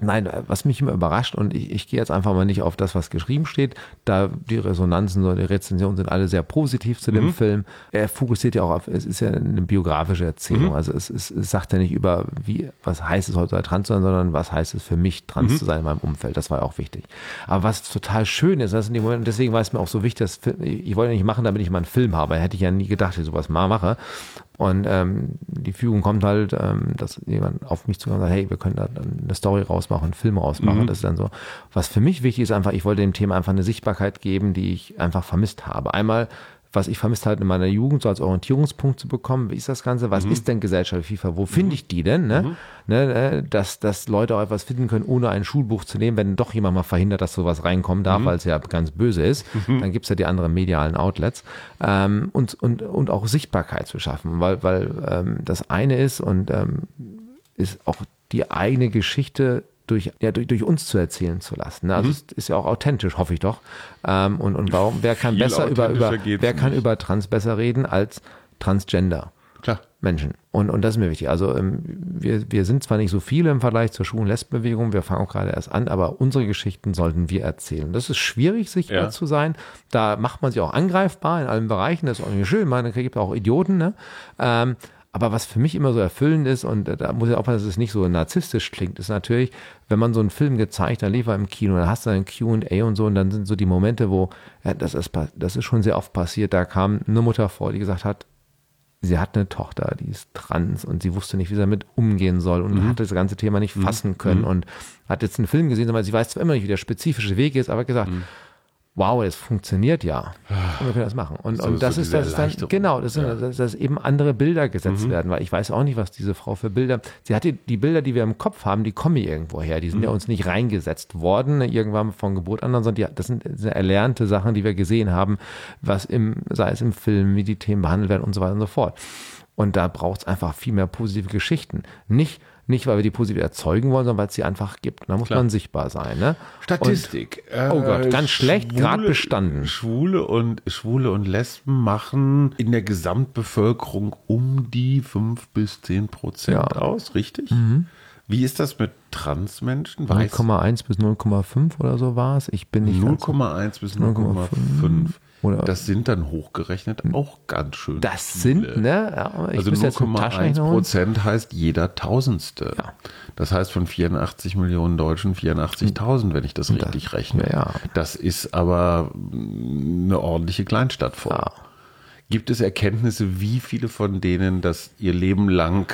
Nein, äh, was mich immer überrascht und ich, ich gehe jetzt einfach mal nicht auf das, was geschrieben steht, da die Resonanzen oder die Rezensionen sind alle sehr positiv zu dem mhm. Film. Er fokussiert ja auch auf, es ist ja eine biografische Erzählung, mhm. also es, es, es, sagt ja nicht über, wie, was heißt es heute trans zu sein, sondern was heißt es für mich trans mhm. zu sein in meinem Umfeld, das war ja auch wichtig. Aber was total schön ist, das in dem Moment, deswegen war es mir auch so wichtig, dass, ich wollte ja nicht machen, damit ich mal einen Film habe, hätte ich ja nie gedacht, dass ich sowas mal mache. Und ähm, die Fügung kommt halt, ähm, dass jemand auf mich zukommt und sagt, hey, wir können da dann eine Story rausmachen, einen Film rausmachen. Mhm. Das ist dann so. Was für mich wichtig ist einfach, ich wollte dem Thema einfach eine Sichtbarkeit geben, die ich einfach vermisst habe. Einmal was ich vermisst hatte in meiner Jugend, so als Orientierungspunkt zu bekommen. Wie ist das Ganze? Was mhm. ist denn Gesellschaft FIFA? Wo finde ich die denn? Ne? Mhm. Ne, ne, dass, dass Leute auch etwas finden können, ohne ein Schulbuch zu nehmen, wenn doch jemand mal verhindert, dass sowas reinkommen darf, mhm. weil es ja ganz böse ist. Mhm. Dann gibt es ja die anderen medialen Outlets. Ähm, und, und, und auch Sichtbarkeit zu schaffen, weil, weil ähm, das eine ist und ähm, ist auch die eigene Geschichte durch, ja, durch, durch uns zu erzählen zu lassen. Ne? Also mhm. es ist ja auch authentisch, hoffe ich doch. Ähm, und, und warum, wer kann besser über, über wer kann über Trans besser reden als Transgender? Klar. Menschen. Und, und das ist mir wichtig. Also ähm, wir, wir sind zwar nicht so viele im Vergleich zur Schwulen Lesbenbewegung, wir fangen auch gerade erst an, aber unsere Geschichten sollten wir erzählen. Das ist schwierig, sichtbar ja. zu sein. Da macht man sich auch angreifbar in allen Bereichen. Das ist auch nicht schön. Man gibt auch Idioten. Ne? Ähm, aber was für mich immer so erfüllend ist, und da muss ich aufpassen, dass es nicht so narzisstisch klingt, ist natürlich, wenn man so einen Film gezeigt, dann lief er im Kino, dann hast du ein QA und so, und dann sind so die Momente, wo, ja, das ist, das ist schon sehr oft passiert, da kam eine Mutter vor, die gesagt hat, sie hat eine Tochter, die ist trans und sie wusste nicht, wie sie damit umgehen soll und mhm. hat das ganze Thema nicht mhm. fassen können mhm. und hat jetzt einen Film gesehen, weil sie weiß zwar immer nicht, wie der spezifische Weg ist, aber gesagt, mhm wow, es funktioniert ja. Und wir können das machen. Und, So- und das so ist das ist dann, genau, das sind, Ja. dass, dass eben andere Bilder gesetzt Mhm. werden, weil ich weiß auch nicht, was diese Frau für Bilder, sie hatte die Bilder, die wir im Kopf haben, die kommen irgendwo her, die sind Mhm. ja uns nicht reingesetzt worden, irgendwann von Geburt an, sondern die, das sind sehr erlernte Sachen, die wir gesehen haben, was im, sei es im Film, wie die Themen behandelt werden und so weiter und so fort. Und da braucht es einfach viel mehr positive Geschichten. Nicht, nicht, weil wir die positiv erzeugen wollen, sondern weil es sie einfach gibt. Und da muss Klar. man sichtbar sein. Ne? Statistik. Oh Gott, ganz schlecht, Schwule- grad bestanden. Schwule und, Schwule und Lesben machen in der Gesamtbevölkerung um die 5 bis 10 Prozent Ja. Mhm. aus, richtig? Wie ist das mit Transmenschen? Weiß 0,1 bis 0,5 oder so war es. Ich bin nicht ganz- 0,1 bis 0,5. 0,5. Oder- Das sind dann hochgerechnet auch ganz schön. Das sind, viele. ne? Ja, Also müsste jetzt einen 0,1 Taschenrechner holen. Prozent heißt jeder Tausendste. Ja. Das heißt von 84 Millionen Deutschen 84.000, wenn ich das richtig rechne. ja. Das ist aber mm, eine ordentliche Kleinstadt voll. Ja. Gibt es Erkenntnisse, wie viele von denen das ihr Leben lang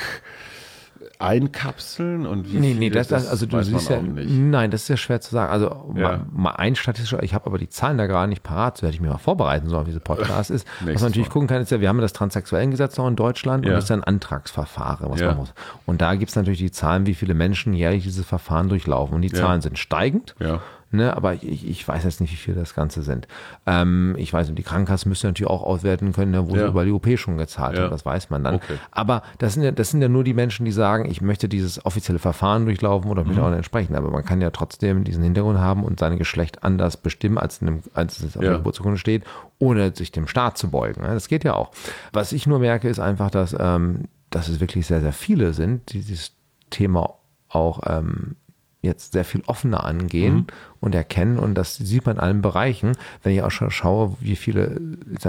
einkapseln und wie Nee, viele nee, das, das, also du siehst ja, nein, das ist ja schwer zu sagen. Also Ja. mal, mal ein statistischer, ich habe aber die Zahlen da gerade nicht parat, so hätte ich mir mal vorbereiten sollen, wie dieser Podcast ist. Was man natürlich Mal. gucken kann, ist ja, wir haben ja das Transsexuellengesetz noch in Deutschland Ja. und das ist ja ein Antragsverfahren, was Ja. man muss. Und da gibt es natürlich die Zahlen, wie viele Menschen jährlich dieses Verfahren durchlaufen. Und die. Zahlen sind steigend. Ja. Ne, aber ich, ich weiß jetzt nicht, wie viele das Ganze sind. Ähm, ich weiß die Krankenkassen müssen natürlich auch auswerten können, ne, wo Ja. sie über die OP schon gezahlt Ja. haben, das weiß man dann. Okay. Aber das sind, ja, das sind ja nur die Menschen, die sagen, ich möchte dieses offizielle Verfahren durchlaufen oder Mhm. möchte auch entsprechen. Aber man kann ja trotzdem diesen Hintergrund haben und sein Geschlecht anders bestimmen, als, in dem, als es auf Ja. der Geburtsurkunde steht, ohne sich dem Staat zu beugen. ne. Das geht ja auch. Was ich nur merke, ist einfach, dass, ähm, dass es wirklich sehr, sehr viele sind, die dieses Thema auch ähm, jetzt sehr viel offener angehen Mhm. Und erkennen und das sieht man in allen Bereichen. Wenn ich auch schon schaue, wie viele,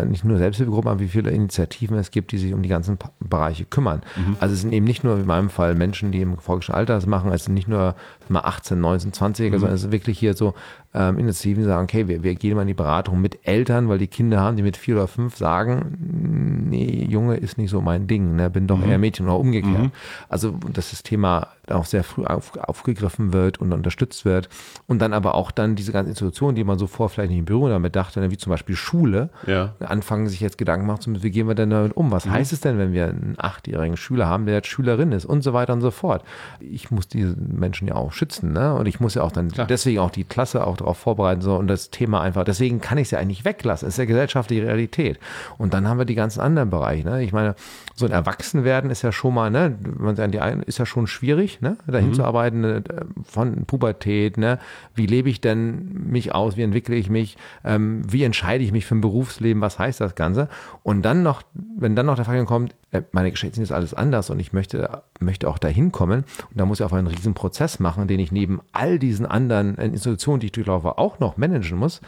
nicht nur Selbsthilfegruppen, aber wie viele Initiativen es gibt, die sich um die ganzen Bereiche kümmern. Mhm. Also es sind eben nicht nur in meinem Fall Menschen, die im folgenden Alter das machen, es sind nicht nur mal 18, 19, 20, Mhm. sondern es ist wirklich hier so ähm, Initiativen, die sagen, okay, wir, wir gehen mal in die Beratung mit Eltern, weil die Kinder haben, die mit vier oder fünf sagen, nee, Junge ist nicht so mein Ding, ne? bin doch eher Mädchen oder umgekehrt. Also dass das Thema auch sehr früh auf, aufgegriffen wird und unterstützt wird und dann aber auch dann diese ganzen Institutionen, die man so vor vielleicht nicht in Berührung damit dachte, ne, wie zum Beispiel Schule, Ja. anfangen sich jetzt Gedanken machen zu müssen, wie gehen wir denn damit um? Was heißt es denn, wenn wir einen achtjährigen Schüler haben, der jetzt Schülerin ist und so weiter und so fort? Ich muss diese Menschen ja auch schützen, ne? Und ich muss ja auch dann deswegen auch die Klasse auch darauf vorbereiten so und das Thema einfach, deswegen kann ich es ja eigentlich weglassen. Es ist ja gesellschaftliche Realität. Und dann haben wir die ganzen anderen Bereiche, ne? Ich meine, so ein Erwachsenwerden ist ja schon mal, ne, man sagt, die einen ist ja schon schwierig, ne, dahin zu arbeiten, ne, von Pubertät, ne, wie lebe ich denn mich aus, wie entwickle ich mich, ähm, wie entscheide ich mich für ein Berufsleben, was heißt das Ganze? Und dann noch, wenn dann noch der Fall kommt, äh, meine Geschichte sind jetzt alles anders und ich möchte, möchte auch dahin kommen und da muss ich auch einen riesen Prozess machen, den ich neben all diesen anderen Institutionen, die ich durchlaufe, auch noch managen muss.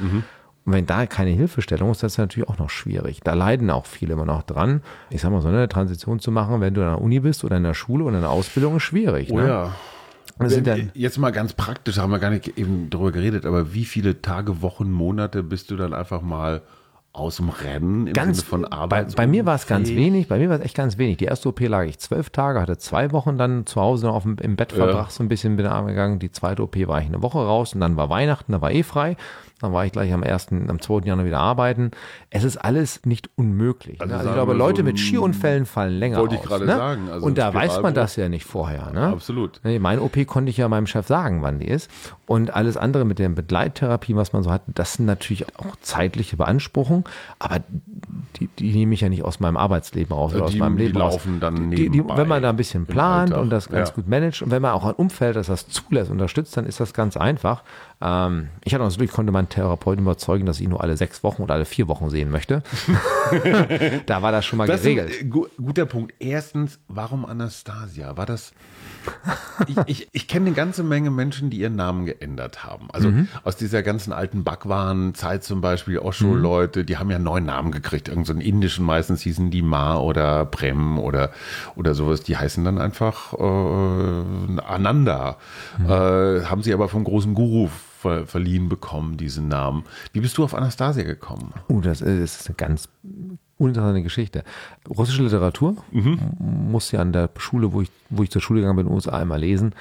Und wenn da keine Hilfestellung ist, das ist natürlich auch noch schwierig. Da leiden auch viele immer noch dran. Ich sag mal so, eine Transition zu machen, wenn du in der Uni bist oder in der Schule oder in der Ausbildung, ist schwierig. Oh ne? ja. Sind Wenn- Jetzt mal ganz praktisch, haben wir gar nicht eben drüber geredet, aber wie viele Tage, Wochen, Monate bist du dann einfach mal aus dem Rennen im ganz, Sinne von bei, Arbeit? bei mir war es ganz wenig, bei mir war es echt ganz wenig. Die erste OP lag ich zwölf Tage, hatte zwei Wochen dann zu Hause noch auf dem, im Bett verbracht, so ein bisschen bin arm gegangen. Die zweite OP war ich eine Woche raus und dann war Weihnachten, da war eh frei. Dann war ich gleich am ersten, am zweiten Januar wieder arbeiten. Es ist alles nicht unmöglich. Also ne? Also ich sagen glaube, so Leute ein- mit Skiunfällen fallen länger Wollte ich gerade ne? sagen, also und da weiß man das ja nicht vorher. Ne? Absolut. Nee, Meine OP konnte ich ja meinem Chef sagen, wann die ist. Und alles andere mit der Begleittherapie, was man so hat, das sind natürlich auch zeitliche Beanspruchungen, aber die, die nehme ich ja nicht aus meinem Arbeitsleben raus oder Die- aus meinem die Leben raus. laufen dann die, die, nebenbei Wenn man da ein bisschen plant und das ganz Ja. gut managt und wenn man auch ein Umfeld, das das zulässt, unterstützt, dann ist das ganz einfach. Ähm, ich hatte natürlich, konnte meinen Therapeuten überzeugen, dass ich ihn nur alle sechs Wochen oder alle vier Wochen sehen möchte. da war das schon mal Das ist ein geregelt. äh, gu guter Punkt. Erstens, warum Anastasia? War das. ich ich, ich kenne eine ganze Menge Menschen, die ihren Namen geändert haben. Also Mhm. aus dieser ganzen alten Backwaren-Zeit zum Beispiel, Osho-Leute, die haben ja einen neuen Namen gekriegt. Irgend so einen indischen, meistens hießen die Ma oder Prem oder, oder sowas. Die heißen dann einfach äh, Ananda. Mhm. Äh, haben sie aber vom großen Guru ver verliehen bekommen, diesen Namen. Wie bist du auf Anastasia gekommen? Uh, das ist, das ist eine ganz uninteressante Geschichte. Russische Literatur Mhm. musste ja an der Schule, wo ich, wo ich zur Schule gegangen bin, in den USA immer lesen.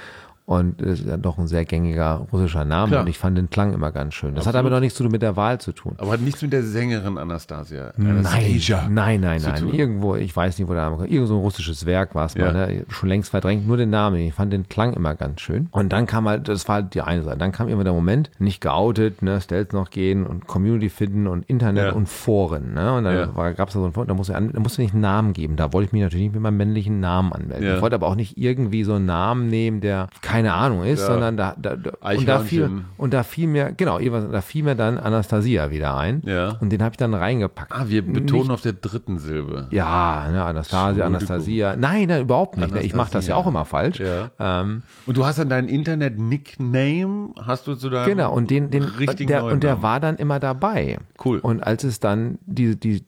Und das ist ja doch ein sehr gängiger russischer Name Klar. und ich fand den Klang immer ganz schön. Das hat aber noch nichts zu mit der Wahl zu tun. Aber hat nichts mit der Sängerin Anastasia. Nein, Anastasia. nein, nein, nein. tun. Irgendwo, ich weiß nicht, wo der Name kommt. Irgend so ein russisches Werk war es Ja. mal, ne? schon längst verdrängt, nur den Namen. Ich fand den Klang immer ganz schön. Und dann kam halt, das war halt die eine Seite, dann kam immer der Moment, nicht geoutet, ne, Stealth noch gehen und Community finden und Internet Ja. und Foren. Ne? Und dann Ja. gab es da so ein Forum, da musste, da musste ich einen Namen geben. Da wollte ich mich natürlich nicht mit meinem männlichen Namen anmelden. Ich wollte aber auch nicht irgendwie so einen Namen nehmen, der keine Ahnung ist, Ja. sondern da, da, da und da fiel, und da fiel mir, genau, da fiel mir dann Anastasia wieder ein. Ja. Und den habe ich dann reingepackt. Ah, wir betonen auf der dritten Silbe. Ja, ne, Anastasia. Anastasia. Nein, nein, überhaupt nicht. Ne? Ich mache das ja Anastasia. auch immer falsch. Ja. Ähm, Und du hast dann deinen Internet-Nickname, hast du zu deinem genau, und den, den richtigen der, und der war dann immer dabei. Cool. Und als es dann die, die,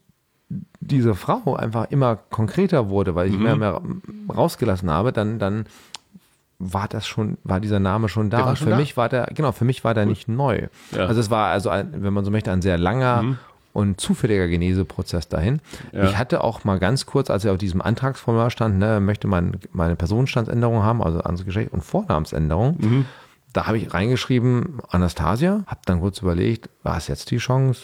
diese Frau einfach immer konkreter wurde, weil ich Mhm. mehr und mehr rausgelassen habe, dann, dann war das schon, war dieser Name schon da. Und für da? mich war der, genau, für mich war der nicht neu. Ja. Mhm. Also es war also, ein, wenn man so möchte, ein sehr langer und zufälliger Geneseprozess dahin. Ja. Ich hatte auch mal ganz kurz, als ich auf diesem Antragsformular stand, ne, möchte man meine Personenstandsänderung haben, also anderes Geschlecht und Vornamensänderung. Mhm. Da habe ich reingeschrieben Anastasia, habe dann kurz überlegt, war es jetzt die Chance,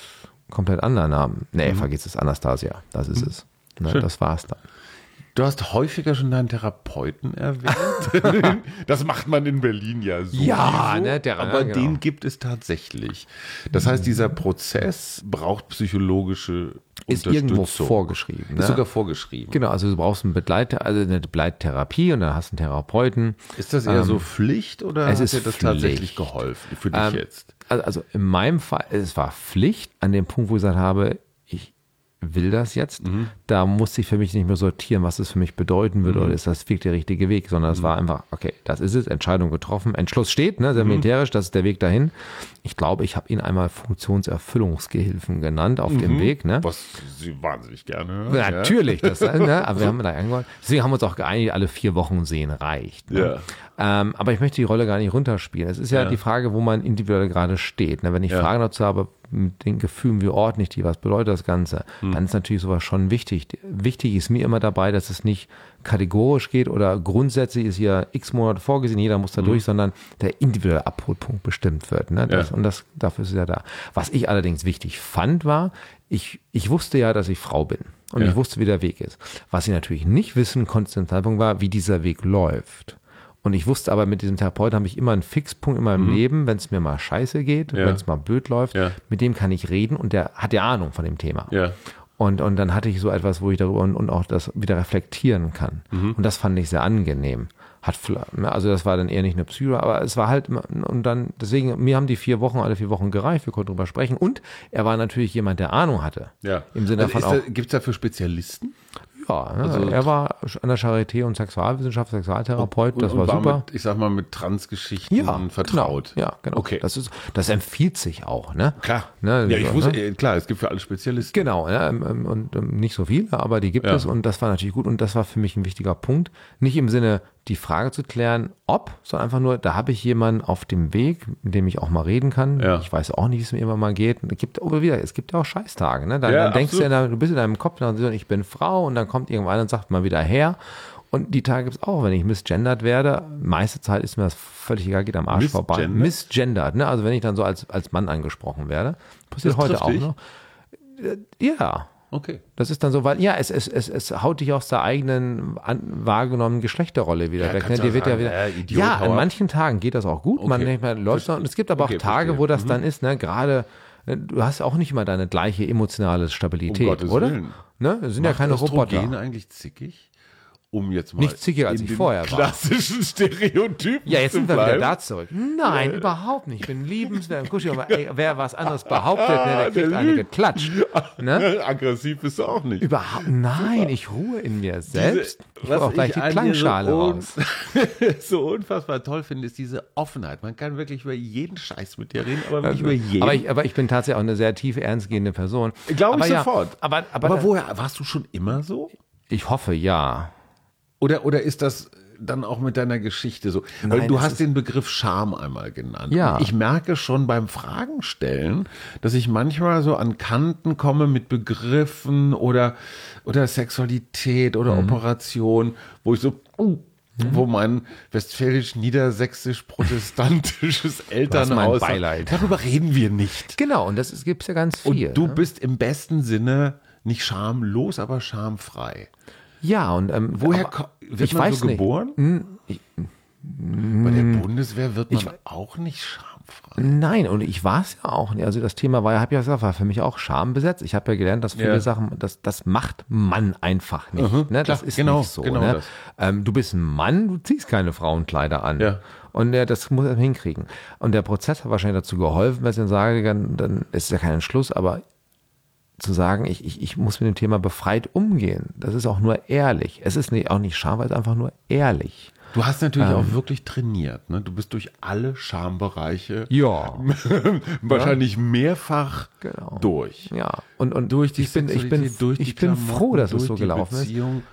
komplett anderen Namen? Nee, vergiss es, Anastasia, das ist es. Ne, Mhm. Das war's dann. Du hast häufiger schon deinen Therapeuten erwähnt. das macht man in Berlin ja so. Ja, ne, der- aber ja, genau. den gibt es tatsächlich. Das heißt, dieser Prozess braucht psychologische Ist irgendwo vorgeschrieben. Ne? Ist sogar vorgeschrieben. Genau, also du brauchst einen Begleiter, also eine Begleittherapie und dann hast du einen Therapeuten. Ist das eher so Pflicht oder Ähm, es hat ist dir das Pflicht. tatsächlich geholfen für dich Ähm, jetzt? Also, in meinem Fall, es war Pflicht an dem Punkt, wo ich gesagt habe, will das jetzt. Mhm. Da musste ich für mich nicht mehr sortieren, was es für mich bedeuten würde Mhm. oder ist das wirklich der richtige Weg, sondern es war einfach, okay, das ist es, Entscheidung getroffen, Entschluss steht, ne, sehr Mhm. militärisch, das ist der Weg dahin. Ich glaube, ich habe ihn einmal Funktionserfüllungsgehilfen genannt auf dem Weg. Ne? Was sie wahnsinnig gerne hören. Ja, Natürlich, das, ne? aber wir haben da angehört. Deswegen haben wir uns auch geeinigt, alle vier Wochen sehen reicht. Ne? Ähm, aber ich möchte die Rolle gar nicht runterspielen. Es ist ja, Ja. die Frage, wo man individuell gerade steht. Ne? Wenn ich Ja. Fragen dazu habe, mit den Gefühlen, wie ordne ich die, was bedeutet das Ganze, Hm. dann ist natürlich sowas schon wichtig. Wichtig ist mir immer dabei, dass es nicht kategorisch geht oder grundsätzlich ist hier x Monate vorgesehen, jeder muss da durch, sondern der individuelle Abholpunkt bestimmt wird. Ne? Das, Hm. Ja. Und das, dafür ist es ja da. Was ich allerdings wichtig fand, war, ich, ich wusste ja, dass ich Frau bin. Und Ja. ich wusste, wie der Weg ist. Was ich natürlich nicht wissen konnte Zeitpunkt war, wie dieser Weg läuft. Und ich wusste aber, mit diesem Therapeuten habe ich immer einen Fixpunkt in meinem Leben, wenn es mir mal scheiße geht, Mhm. Ja. wenn es mal blöd läuft, Ja. mit dem kann ich reden und der hat ja Ahnung von dem Thema. Ja. Und, und dann hatte ich so etwas, wo ich darüber und, und auch das wieder reflektieren kann. Mhm. Und das fand ich sehr angenehm. Hat, ne, also das war dann eher nicht eine Psycho, aber es war halt, und dann, deswegen, mir haben die vier Wochen, alle vier Wochen gereicht, wir konnten drüber sprechen. Und er war natürlich jemand, der Ahnung hatte. Ja. Im Sinne also von ist auch, da, Gibt es dafür Spezialisten? Ja, ne, also- er war an der Charité und Sexualwissenschaft, Sexualtherapeut, das und war super. Mit, ich sag mal, mit Transgeschichten ja, vertraut. Genau. Ja, genau. Okay. Das, ist, das empfiehlt sich auch, ne? Klar. Ne, ja, ich so, wusste, ne? äh, klar, es gibt für alle Spezialisten. Genau, ja, ähm, ähm, und ähm, nicht so viele, aber die gibt Ja. es und das war natürlich gut und das war für mich ein wichtiger Punkt. Nicht im Sinne, die Frage zu klären, ob, sondern einfach nur, da habe ich jemanden auf dem Weg, mit dem ich auch mal reden kann. Ja. Ich weiß auch nicht, wie es mir immer mal geht. Es gibt, aber wieder, es gibt ja auch Scheißtage. Ne? Dann, Ja, dann denkst du ja, du bist in deinem Kopf, dann ich bin Frau und dann kommt irgendwann und sagt mal wieder her. Und die Tage gibt es auch, wenn ich misgendert werde. Meiste Zeit ist mir das völlig egal, geht am Arsch vorbei. Misgendert? Misgendert, ne? Also wenn ich dann so als, als Mann angesprochen werde. Passiert Das heute auch dich? noch. Äh, Ja, Okay. das ist dann so, weil ja, es, es, es, es haut dich aus der eigenen an, wahrgenommenen Geschlechterrolle wieder Ja, weg. Ne? Dir auch wird ja sagen, wieder. äh, Idiot, ja, an manchen Tagen geht das auch gut. Man Okay. denkt, man läuft noch. Und es gibt aber auch Okay, Tage, verstehe. wo das dann ist, ne, gerade. äh, Du hast auch nicht immer deine gleiche emotionale Stabilität, Um oder? Ne? Das sind ja Macht keine Östrogen Roboter. eigentlich zickig? Um jetzt mal Nicht zickiger, als ich vorher war. klassischen Stereotypen Ja, jetzt sind wir wieder da zurück. Nein, überhaupt nicht. Ich bin liebenswert und kuschelig. Aber ey, wer was anderes behauptet, ne, der kriegt der eine geklatscht. Ne? Aggressiv bist du auch nicht. Überhaupt, nein, ich ruhe in mir selbst. ich hole was auch gleich ich die Klangschale so raus. so unfassbar toll finde, ist diese Offenheit. Man kann wirklich über jeden Scheiß mit dir reden, aber wirklich über jeden. Also, Aber ich, aber ich bin tatsächlich auch eine sehr tief ernstgehende Person. Glaube ich aber ja, sofort. Aber, aber, aber woher, warst du schon immer so? ich hoffe ja. Oder, oder ist das dann auch mit deiner Geschichte so? Weil Nein, du hast den Begriff Scham einmal genannt. Ja. Ich merke schon beim Fragen stellen, dass ich manchmal so an Kanten komme mit Begriffen oder, oder Sexualität oder Mhm. Operation, wo ich so, uh, wo mein westfälisch-niedersächsisch-protestantisches Elternhaus. Beileid. Darüber reden wir nicht. Genau, und das gibt es ja ganz viel. Und du ne? bist im besten Sinne nicht schamlos, aber schamfrei. Ja, und ähm, Woher aber wird ich man so geboren? Hm, ich, Bei der Bundeswehr wird man Ich- auch nicht schamfrei. Nein, und ich war es ja auch nicht. Also das Thema war ja, habe ja gesagt, war für mich auch schambesetzt. Ich habe ja gelernt, dass viele Ja. Sachen, das, das macht man einfach nicht. Mhm, ne? Das klar, ist genau, nicht so. genau ne? Ähm, du bist ein Mann, du ziehst keine Frauenkleider an. Ja. Und der, das muss er hinkriegen. Und der Prozess hat wahrscheinlich dazu geholfen, wenn ich dann sage, dann, dann ist ja kein Entschluss, aber zu sagen, ich, ich, ich muss mit dem Thema befreit umgehen, das ist auch nur ehrlich. Es ist nicht, auch nicht schambar, es ist einfach nur ehrlich. Du hast natürlich Ähm. auch wirklich trainiert. Ne? Du bist durch alle Schambereiche Ja. wahrscheinlich mehrfach Genau. durch. Ja. Und, und Durch die ich bin, ich bin, durch ich bin Klamotten, froh, dass es so gelaufen ist. Beziehung.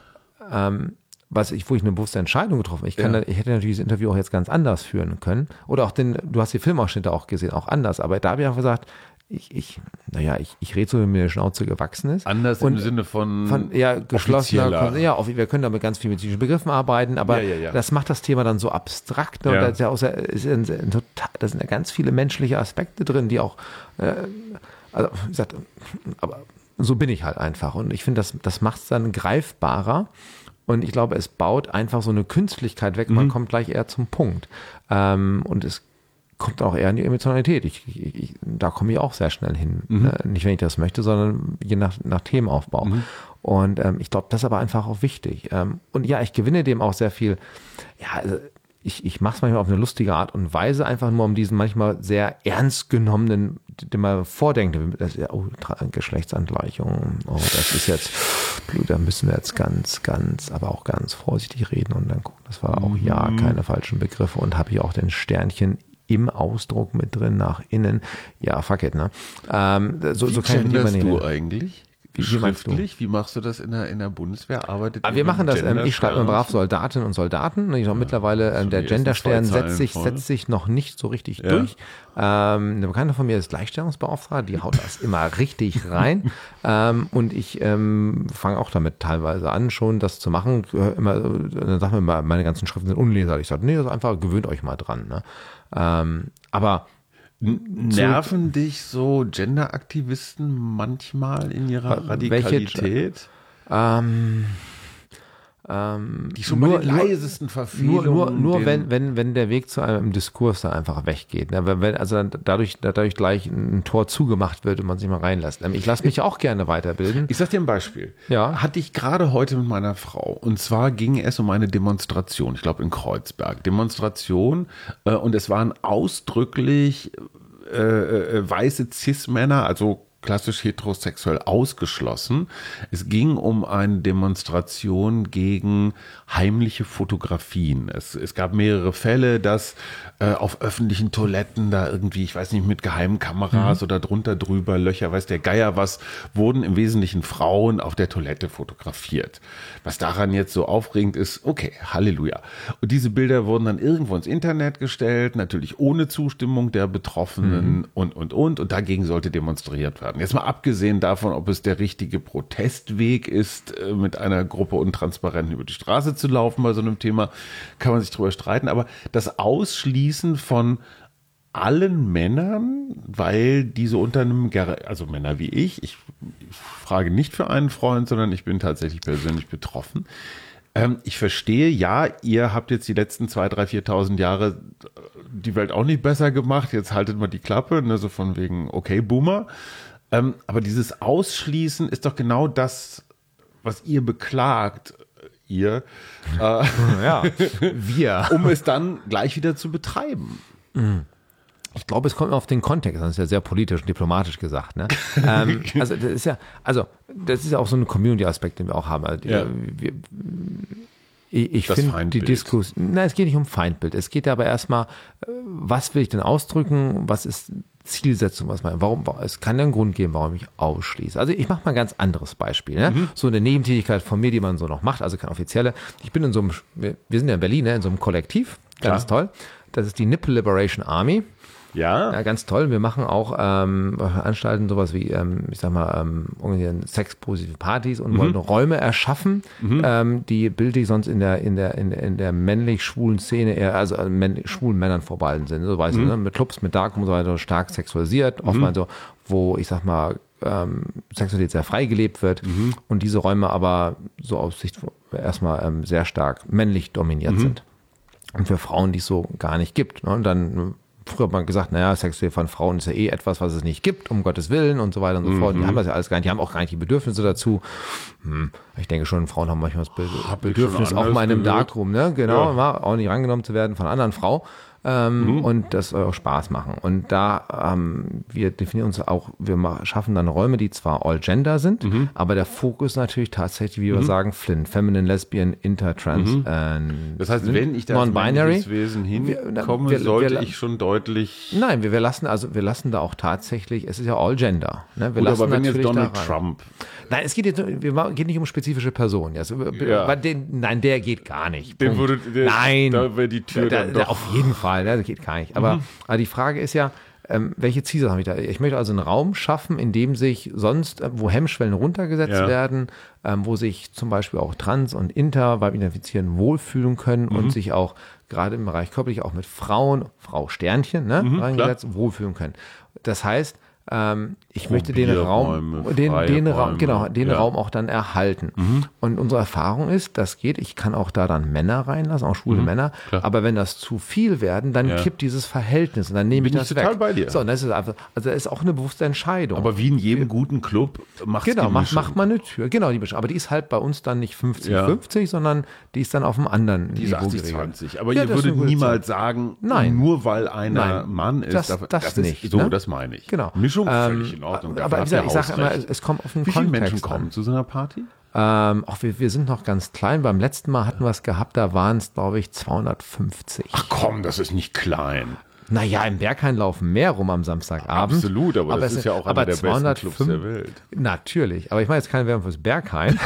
was ich, wo ich eine bewusste Entscheidung getroffen habe. Ich, kann Ja. ich hätte natürlich das Interview auch jetzt ganz anders führen können. Oder auch den, du hast die Filmausschnitte auch gesehen, auch anders. Aber da habe ich einfach gesagt, ich, ich, naja, ich, ich rede so, wie mir die Schnauze gewachsen ist. Anders Und im Sinne von, von ja, geschlossener, ja, auf, wir können damit ganz viel mit psychischen Begriffen arbeiten, aber Ja, ja, ja. das macht das Thema dann so abstrakt. Ne? Ja. Und da ist ja auch total, da sind ja ganz viele menschliche Aspekte drin, die auch, äh, also, wie gesagt, aber so bin ich halt einfach. Und ich finde, das, das macht es dann greifbarer. Und ich glaube, es baut einfach so eine Künstlichkeit weg. Mhm. Man kommt gleich eher zum Punkt. Ähm, und es kommt auch eher in die Emotionalität. Ich, ich, ich, da komme ich auch sehr schnell hin. Mhm. Äh, Nicht, wenn ich das möchte, sondern je nach, nach Themenaufbau. Und ähm, ich glaube, das ist aber einfach auch wichtig. Ähm, und ja, ich gewinne dem auch sehr viel. Ja, also ich, ich mache es manchmal auf eine lustige Art und Weise, einfach nur um diesen manchmal sehr ernst genommenen, den man vordenkt, das ja, oh, Geschlechtsangleichung, oh, das ist jetzt, da müssen wir jetzt ganz, ganz, aber auch ganz vorsichtig reden und dann gucken, das war auch ja keine falschen Begriffe und habe hier auch den Sternchen im Ausdruck mit drin nach innen. Ja, fuck it, ne? Ähm, so, so Wie kann ich du eigentlich? Wie-? Schriftlich? Wie machst du das in der, in der Bundeswehr? Arbeitet Aber ihr wir machen das, ähm, ich schreibe mir brav? Soldatinnen und Soldaten. Ich auch mittlerweile, ähm, der Genderstern setzt sich, setzt sich noch nicht so richtig Ja. durch. Ähm, eine Bekannte von mir ist Gleichstellungsbeauftragte, die haut das immer richtig rein. Ähm, und ich ähm, fange auch damit teilweise an, schon das zu machen. Immer, dann sagt man immer, meine ganzen Schriften sind unleserlich. Ich sage, nee, das ist einfach, gewöhnt euch mal dran. Ne? Ähm, aber Nerven dich so Genderaktivisten manchmal in ihrer Welche- Radikalität? ähm, ähm, Die schon nur- bei den nur- leisesten Nur, Verfehlungen. nur, nur den- wenn, wenn, wenn der Weg zu einem Diskurs da einfach weggeht. Ne? Wenn, wenn, also dann dadurch, dadurch gleich ein Tor zugemacht wird und man sich mal reinlässt. Ähm, Ich lasse mich auch gerne weiterbilden. Ich sag dir ein Beispiel. Ja. Hatte ich gerade heute mit meiner Frau. Und zwar ging es um eine Demonstration, ich glaube in Kreuzberg. Demonstration. Äh, und es waren ausdrücklich äh, äh, weiße Cis-Männer, also klassisch heterosexuell ausgeschlossen. Es ging um eine Demonstration gegen heimliche Fotografien. Es, es gab mehrere Fälle, dass äh, auf öffentlichen Toiletten da irgendwie, ich weiß nicht, mit geheimen Kameras oder drunter drüber Löcher, weiß der Geier was, wurden im Wesentlichen Frauen auf der Toilette fotografiert. Was daran jetzt so aufregend ist, okay, Halleluja. Und diese Bilder wurden dann irgendwo ins Internet gestellt, natürlich ohne Zustimmung der Betroffenen und, und, und. Und dagegen sollte demonstriert werden. Jetzt mal abgesehen davon, ob es der richtige Protestweg ist, äh, mit einer Gruppe Untransparenten über die Straße zu laufen bei so einem Thema, kann man sich drüber streiten. Aber das Ausschließen von allen Männern, weil diese unter einem, Ger- also Männer wie ich, ich, ich frage nicht für einen Freund, sondern ich bin tatsächlich persönlich betroffen. Ähm, ich verstehe, ja, ihr habt jetzt die letzten zwei, drei, 4.000 Jahre äh, die Welt auch nicht besser gemacht, jetzt haltet mal die Klappe, ne, so von wegen, okay, Boomer. Ähm, aber dieses Ausschließen ist doch genau das, was ihr beklagt, äh, ihr, äh, Ja, wir. um es dann gleich wieder zu betreiben. Ich glaube, es kommt auf den Kontext, das ist ja sehr politisch und diplomatisch gesagt. Ne? ähm, also das ist ja, also das ist ja auch so ein Community-Aspekt, den wir auch haben. Also, Ja. wir, ich ich Das finde die Feindbild. Diskussion, nein, es geht nicht um Feindbild. Es geht aber erstmal, äh, was will ich denn ausdrücken? Was ist Zielsetzung? Was mein, warum? Es kann ja einen Grund geben, warum ich ausschließe. Also ich mache mal ein ganz anderes Beispiel. Ne? Mhm. So eine Nebentätigkeit von mir, die man so noch macht, also keine offizielle. Ich bin in so einem, wir wir sind ja in Berlin, ne? in so einem Kollektiv, ganz Klar. toll. Das ist die Nipple Liberation Army. Ja? Ja, ganz toll. Wir machen auch ähm, Veranstalten sowas wie, ähm, ich sag mal, ähm, organisieren sexpositive Partys und wollen Räume erschaffen, ähm, die bildlich sonst in der in der in, in der männlich-schwulen Szene eher, also äh, männ schwulen Männern vorbehalten sind. So weißt du, ne? mit Clubs, mit Dark und so weiter, stark sexualisiert, oftmals so, wo ich sag mal ähm, Sexualität sehr frei gelebt wird und diese Räume aber so aus Sicht erstmal ähm, sehr stark männlich dominiert sind. Und für Frauen, die es so gar nicht gibt. Ne? Und dann, früher hat man gesagt, naja, Sexualität von Frauen ist ja eh etwas, was es nicht gibt, um Gottes Willen und so weiter und so fort. Die haben das ja alles gar nicht, die haben auch gar nicht die Bedürfnisse dazu. Hm, ich denke schon, Frauen haben manchmal das Be Bedürfnis, auch mal in einem. Darkroom, ne? Genau, Ja. auch nicht rangenommen zu werden von einer anderen Frau. Ähm, Und das soll auch Spaß machen. Und da, ähm, wir definieren uns auch, wir schaffen dann Räume, die zwar all gender sind, aber der Fokus natürlich tatsächlich, wie wir sagen, Flynn, Feminine, Lesbian, Inter, Trans, ähm, Das heißt, wenn ich da als Wesen hinkomme, wir- wir- sollte wir- ich schon deutlich. Nein, wir, wir lassen also wir lassen da auch tatsächlich, es ist ja all gender. Ne? Wir Gut, lassen aber wenn jetzt Donald. Trump. Nein, es geht jetzt wir geht nicht um spezifische Personen. Also, Ja. den, nein, der geht gar nicht. Würde- der- nein, da wäre die Tür da, da, Mhm. auf jeden Fall, ne, das geht gar nicht. Aber, aber die Frage ist ja, ähm, welche Ziele habe ich da? Ich möchte also einen Raum schaffen, in dem sich sonst, äh, wo Hemmschwellen runtergesetzt Ja. werden, ähm, wo sich zum Beispiel auch Trans und Inter beim Identifizieren wohlfühlen können Mhm. und sich auch gerade im Bereich körperlich auch mit Frauen, Frau Sternchen, ne, Mhm, reingesetzt, wohlfühlen können. Das heißt, ähm, ich möchte den Raum, den, den, Raum, genau, den ja. Mhm. Raum auch dann erhalten. Und unsere Erfahrung ist, das geht. Ich kann auch da dann Männer reinlassen, auch schwule Männer. Mhm. klar. Aber wenn das zu viel werden, dann Ja. kippt dieses Verhältnis und dann nehme Bin ich ich das total weg. bei dir. So, das ist einfach, also das ist auch eine bewusste Entscheidung. Aber wie in jedem guten Club macht Genau, macht, macht man eine Tür. Genau, die Mischung. Aber die ist halt bei uns dann nicht 50-50, sondern die ist dann auf einem anderen Die ist Niveau 80-20. Aber Ja, ihr das würdet niemals sagen, Nein. nur weil einer Nein. Mann ist. Das- das ist nicht, So, ne? das meine ich. Genau. Mischung Ähm, völlig in Ordnung. Dafür aber wie gesagt, ich sage immer, es, es kommt auf den Wie viele Kontext Menschen kommen an. zu so einer Party? Ähm, auch wir, wir sind noch ganz klein. Beim letzten Mal hatten wir es gehabt, da waren es, glaube ich, 250. Ach komm, das ist nicht klein. Naja, im Berghain laufen mehr rum am Samstagabend. Absolut, aber, das es ist ja auch aber einer der besten Clubs 205 der Welt. Natürlich, aber ich meine jetzt keine Werbung fürs Berghain,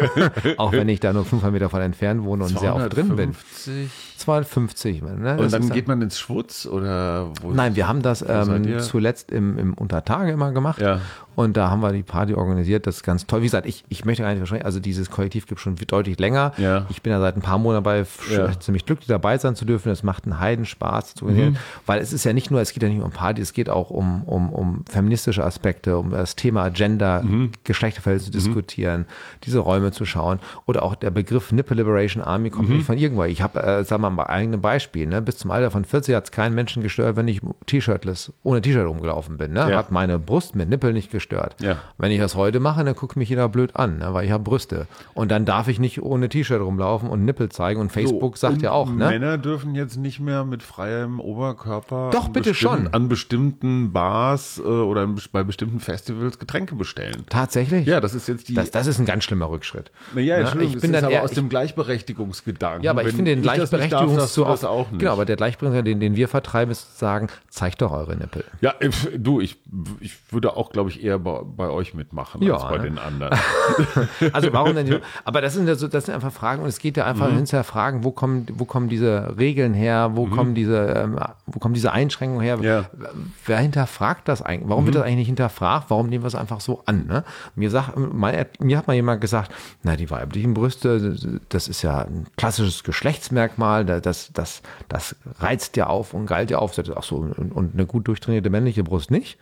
auch wenn ich da nur 500 Meter von entfernt wohne und sehr oft drin bin. 250. 250. Ne? Und Das dann ist geht man ins Schwutz oder wo? Nein, wir haben das ähm, zuletzt im, im Untertage immer gemacht. Ja. Und da haben wir die Party organisiert. Das ist ganz toll. Wie gesagt, ich, ich möchte gar nicht wahrscheinlich, also dieses Kollektiv gibt schon deutlich länger. Ja. Ich bin ja seit ein paar Monaten dabei, Ja. ziemlich glücklich dabei sein zu dürfen. Es macht einen Heidenspaß zu organisieren. Mhm. Weil es ist ja nicht nur, es geht ja nicht nur um Party, es geht auch um, um, um feministische Aspekte, um das Thema Gender, Mhm. Geschlechterverhältnisse zu diskutieren, diese Räume zu schauen. Oder auch der Begriff Nipple Liberation Army kommt Mhm. nicht von irgendwo. Ich habe, äh, sagen wir mal, eigene Beispiel. Ne? Bis zum Alter von 40 hat es keinen Menschen gestört, wenn ich T-Shirtless, ohne T-Shirt rumgelaufen bin. Ne? Ja. Hat meine Brust mit Nippel nicht gestört. Ja. Wenn ich das heute mache, dann guckt mich jeder blöd an, ne? weil ich habe Brüste. Und dann darf ich nicht ohne T-Shirt rumlaufen und Nippel zeigen. Und Facebook So, sagt ja auch, ne? Männer dürfen jetzt nicht mehr mit freiem Oberkörper Doch, an bitte schon. an bestimmten Bars äh, oder bei bestimmten Festivals Getränke bestellen. Tatsächlich? Ja, das ist jetzt die. Das, das ist ein ganz schlimmer Rückschritt. naja, Ne? Entschuldigung, ich bin das ist dann aber eher, aus dem Gleichberechtigungsgedanken. Ja, aber ich finde den Gleichberechtigungszu das auch nicht. Genau, aber der Gleichberechtigung, den, den wir vertreiben, ist zu sagen, zeigt doch eure Nippel. Ja, du, ich, ich würde auch, glaube ich, eher bei, bei euch mitmachen Ja, als bei ne? den anderen. Also warum denn? Aber das sind ja so, das sind einfach Fragen und es geht ja einfach Mhm. hinterher Fragen, wo kommen, wo kommen diese Regeln her, wo kommen diese, ähm, wo kommen diese Einschränkungen her? Mhm. Ja. Mhm. Wer hinterfragt das eigentlich? Warum wird das eigentlich nicht hinterfragt? Warum nehmen wir es einfach so an? Ne? Mir, sagt, mein, mir hat mal jemand gesagt, na die weiblichen Brüste, das ist ja ein klassisches Geschlechtsmerkmal, da- das, das, das reizt ja auf und galt ja auf. Ach so, und, und eine gut durchtrainierte männliche Brust nicht?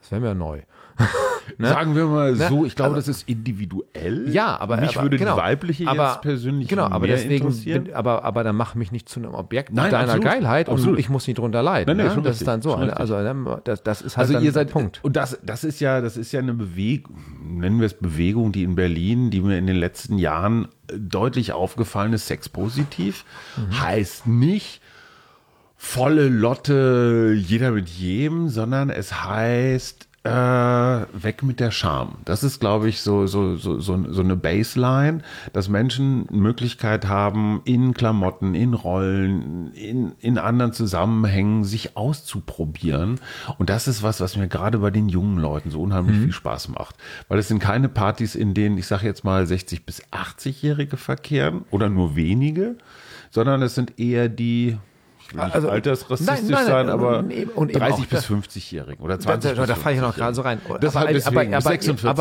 Das wäre mir neu. Sagen wir mal Ne? so, ich glaube, Aber- das ist individuell. Ja, aber mich aber, würde genau. die weibliche aber, jetzt persönlich genau, aber mehr deswegen interessieren. bin, aber aber dann mach mich nicht zu einem Objekt Nein, deiner absolut, Geilheit absolut. und ich muss nicht drunter leiden. Nein, nee, ne? schon das richtig, ist dann so. ne? Also ne, das, das ist halt Also dann ihr seid Punkt. und das das ist ja das ist ja eine Bewegung, nennen wir es Bewegung, die in Berlin, die mir in den letzten Jahren äh, deutlich aufgefallen ist, sexpositiv, Mhm. heißt nicht volle Lotte, jeder mit jedem, sondern es heißt äh, weg mit der Scham. Das ist, glaube ich, so, so, so, so, so eine Baseline, dass Menschen Möglichkeit haben, in Klamotten, in Rollen, in, in anderen Zusammenhängen sich auszuprobieren. Und das ist was, was mir gerade bei den jungen Leuten so unheimlich viel Spaß macht. Weil es sind keine Partys, in denen, ich sage jetzt mal, 60- bis 80-Jährige verkehren oder nur wenige, sondern es sind eher die, Also, altersrassistisch nein, nein, sein, aber und eben- und eben 30 auch bis da- 50-Jährigen oder Da, 20 da, da bis fahre ich noch 50-Jährigen. gerade so rein. Deshalb deswegen, bis aber,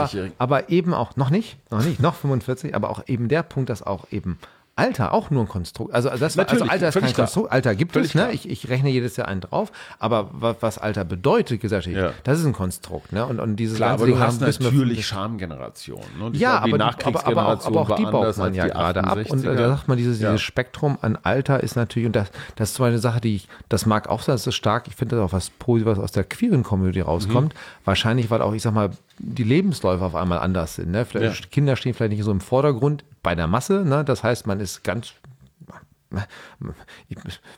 46-Jährigen. aber, aber eben auch, noch nicht, noch nicht, noch 45, aber auch eben der Punkt, dass auch eben Alter auch nur ein Konstrukt, also das war, also Alter ist kein klar. Konstrukt, Alter gibt Völlig es, ne? Ich, ich rechne jedes Jahr einen drauf, aber was, was Alter bedeutet gesellschaftlich, Ja. das ist ein Konstrukt, ne? Und, und dieses Klar, aber du Ding hast natürlich Schamgenerationen. Ne? Ich ja, die aber, die, aber, aber, auch, aber auch die baut man ja die gerade ab. Und 68er. da sagt man, dieses, Ja. dieses Spektrum an Alter ist natürlich, und das, das ist so eine Sache, die ich, das mag auch sein, das ist stark, ich finde das auch was Positives aus der queeren Community rauskommt. Mhm. Wahrscheinlich, weil auch, ich sag mal, die Lebensläufe auf einmal anders sind. Ne? Ja. Kinder stehen vielleicht nicht so im Vordergrund bei der Masse. Ne? Das heißt, man ist ganz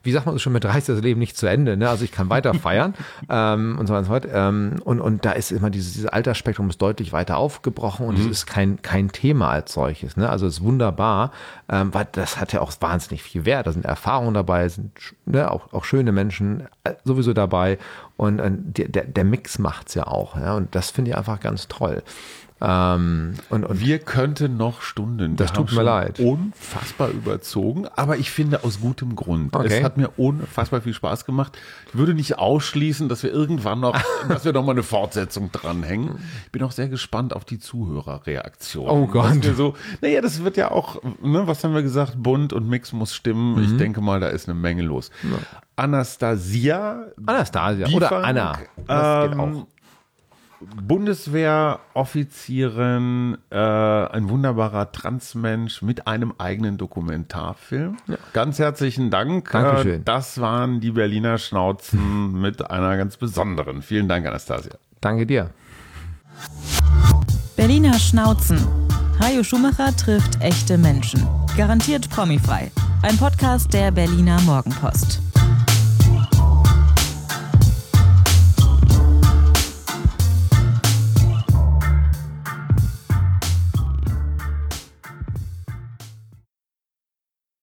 wie sagt man so schon, mit 30 ist das Leben nicht zu Ende, ne? Also ich kann weiter feiern ähm, und so weiter und so fort. Ähm, und, und da ist immer dieses, dieses Altersspektrum ist deutlich weiter aufgebrochen und es ist kein, kein Thema als solches. Ne? Also es ist wunderbar, ähm, weil das hat ja auch wahnsinnig viel Wert. Da sind Erfahrungen dabei, sind ne, auch, auch schöne Menschen äh, sowieso dabei. Und, äh, der, der, der Mix macht's ja auch. Ja? Und das finde ich einfach ganz toll. Ähm, und, und Wir könnten noch Stunden. Das tut mir leid. Unfassbar überzogen, aber ich finde aus gutem Grund. Okay. Es hat mir unfassbar viel Spaß gemacht. Ich würde nicht ausschließen, dass wir irgendwann noch, dass wir noch mal eine Fortsetzung dranhängen. Ich bin auch sehr gespannt auf die Zuhörerreaktion. Oh Gott. So, naja, das wird ja auch, ne, was haben wir gesagt? Bunt und Mix muss stimmen. Mhm. Ich denke mal, da ist eine Menge los. Anastasia. Anastasia Biefank, oder Anna. Das geht ähm, auch. Bundeswehroffizierin, äh, ein wunderbarer Transmensch mit einem eigenen Dokumentarfilm. Ganz herzlichen Dank. Dankeschön. Äh, das waren die Berliner Schnauzen mit einer ganz besonderen. Vielen Dank, Anastasia. Danke dir. Berliner Schnauzen. Hajo Schumacher trifft echte Menschen. Garantiert promifrei. Ein Podcast der Berliner Morgenpost.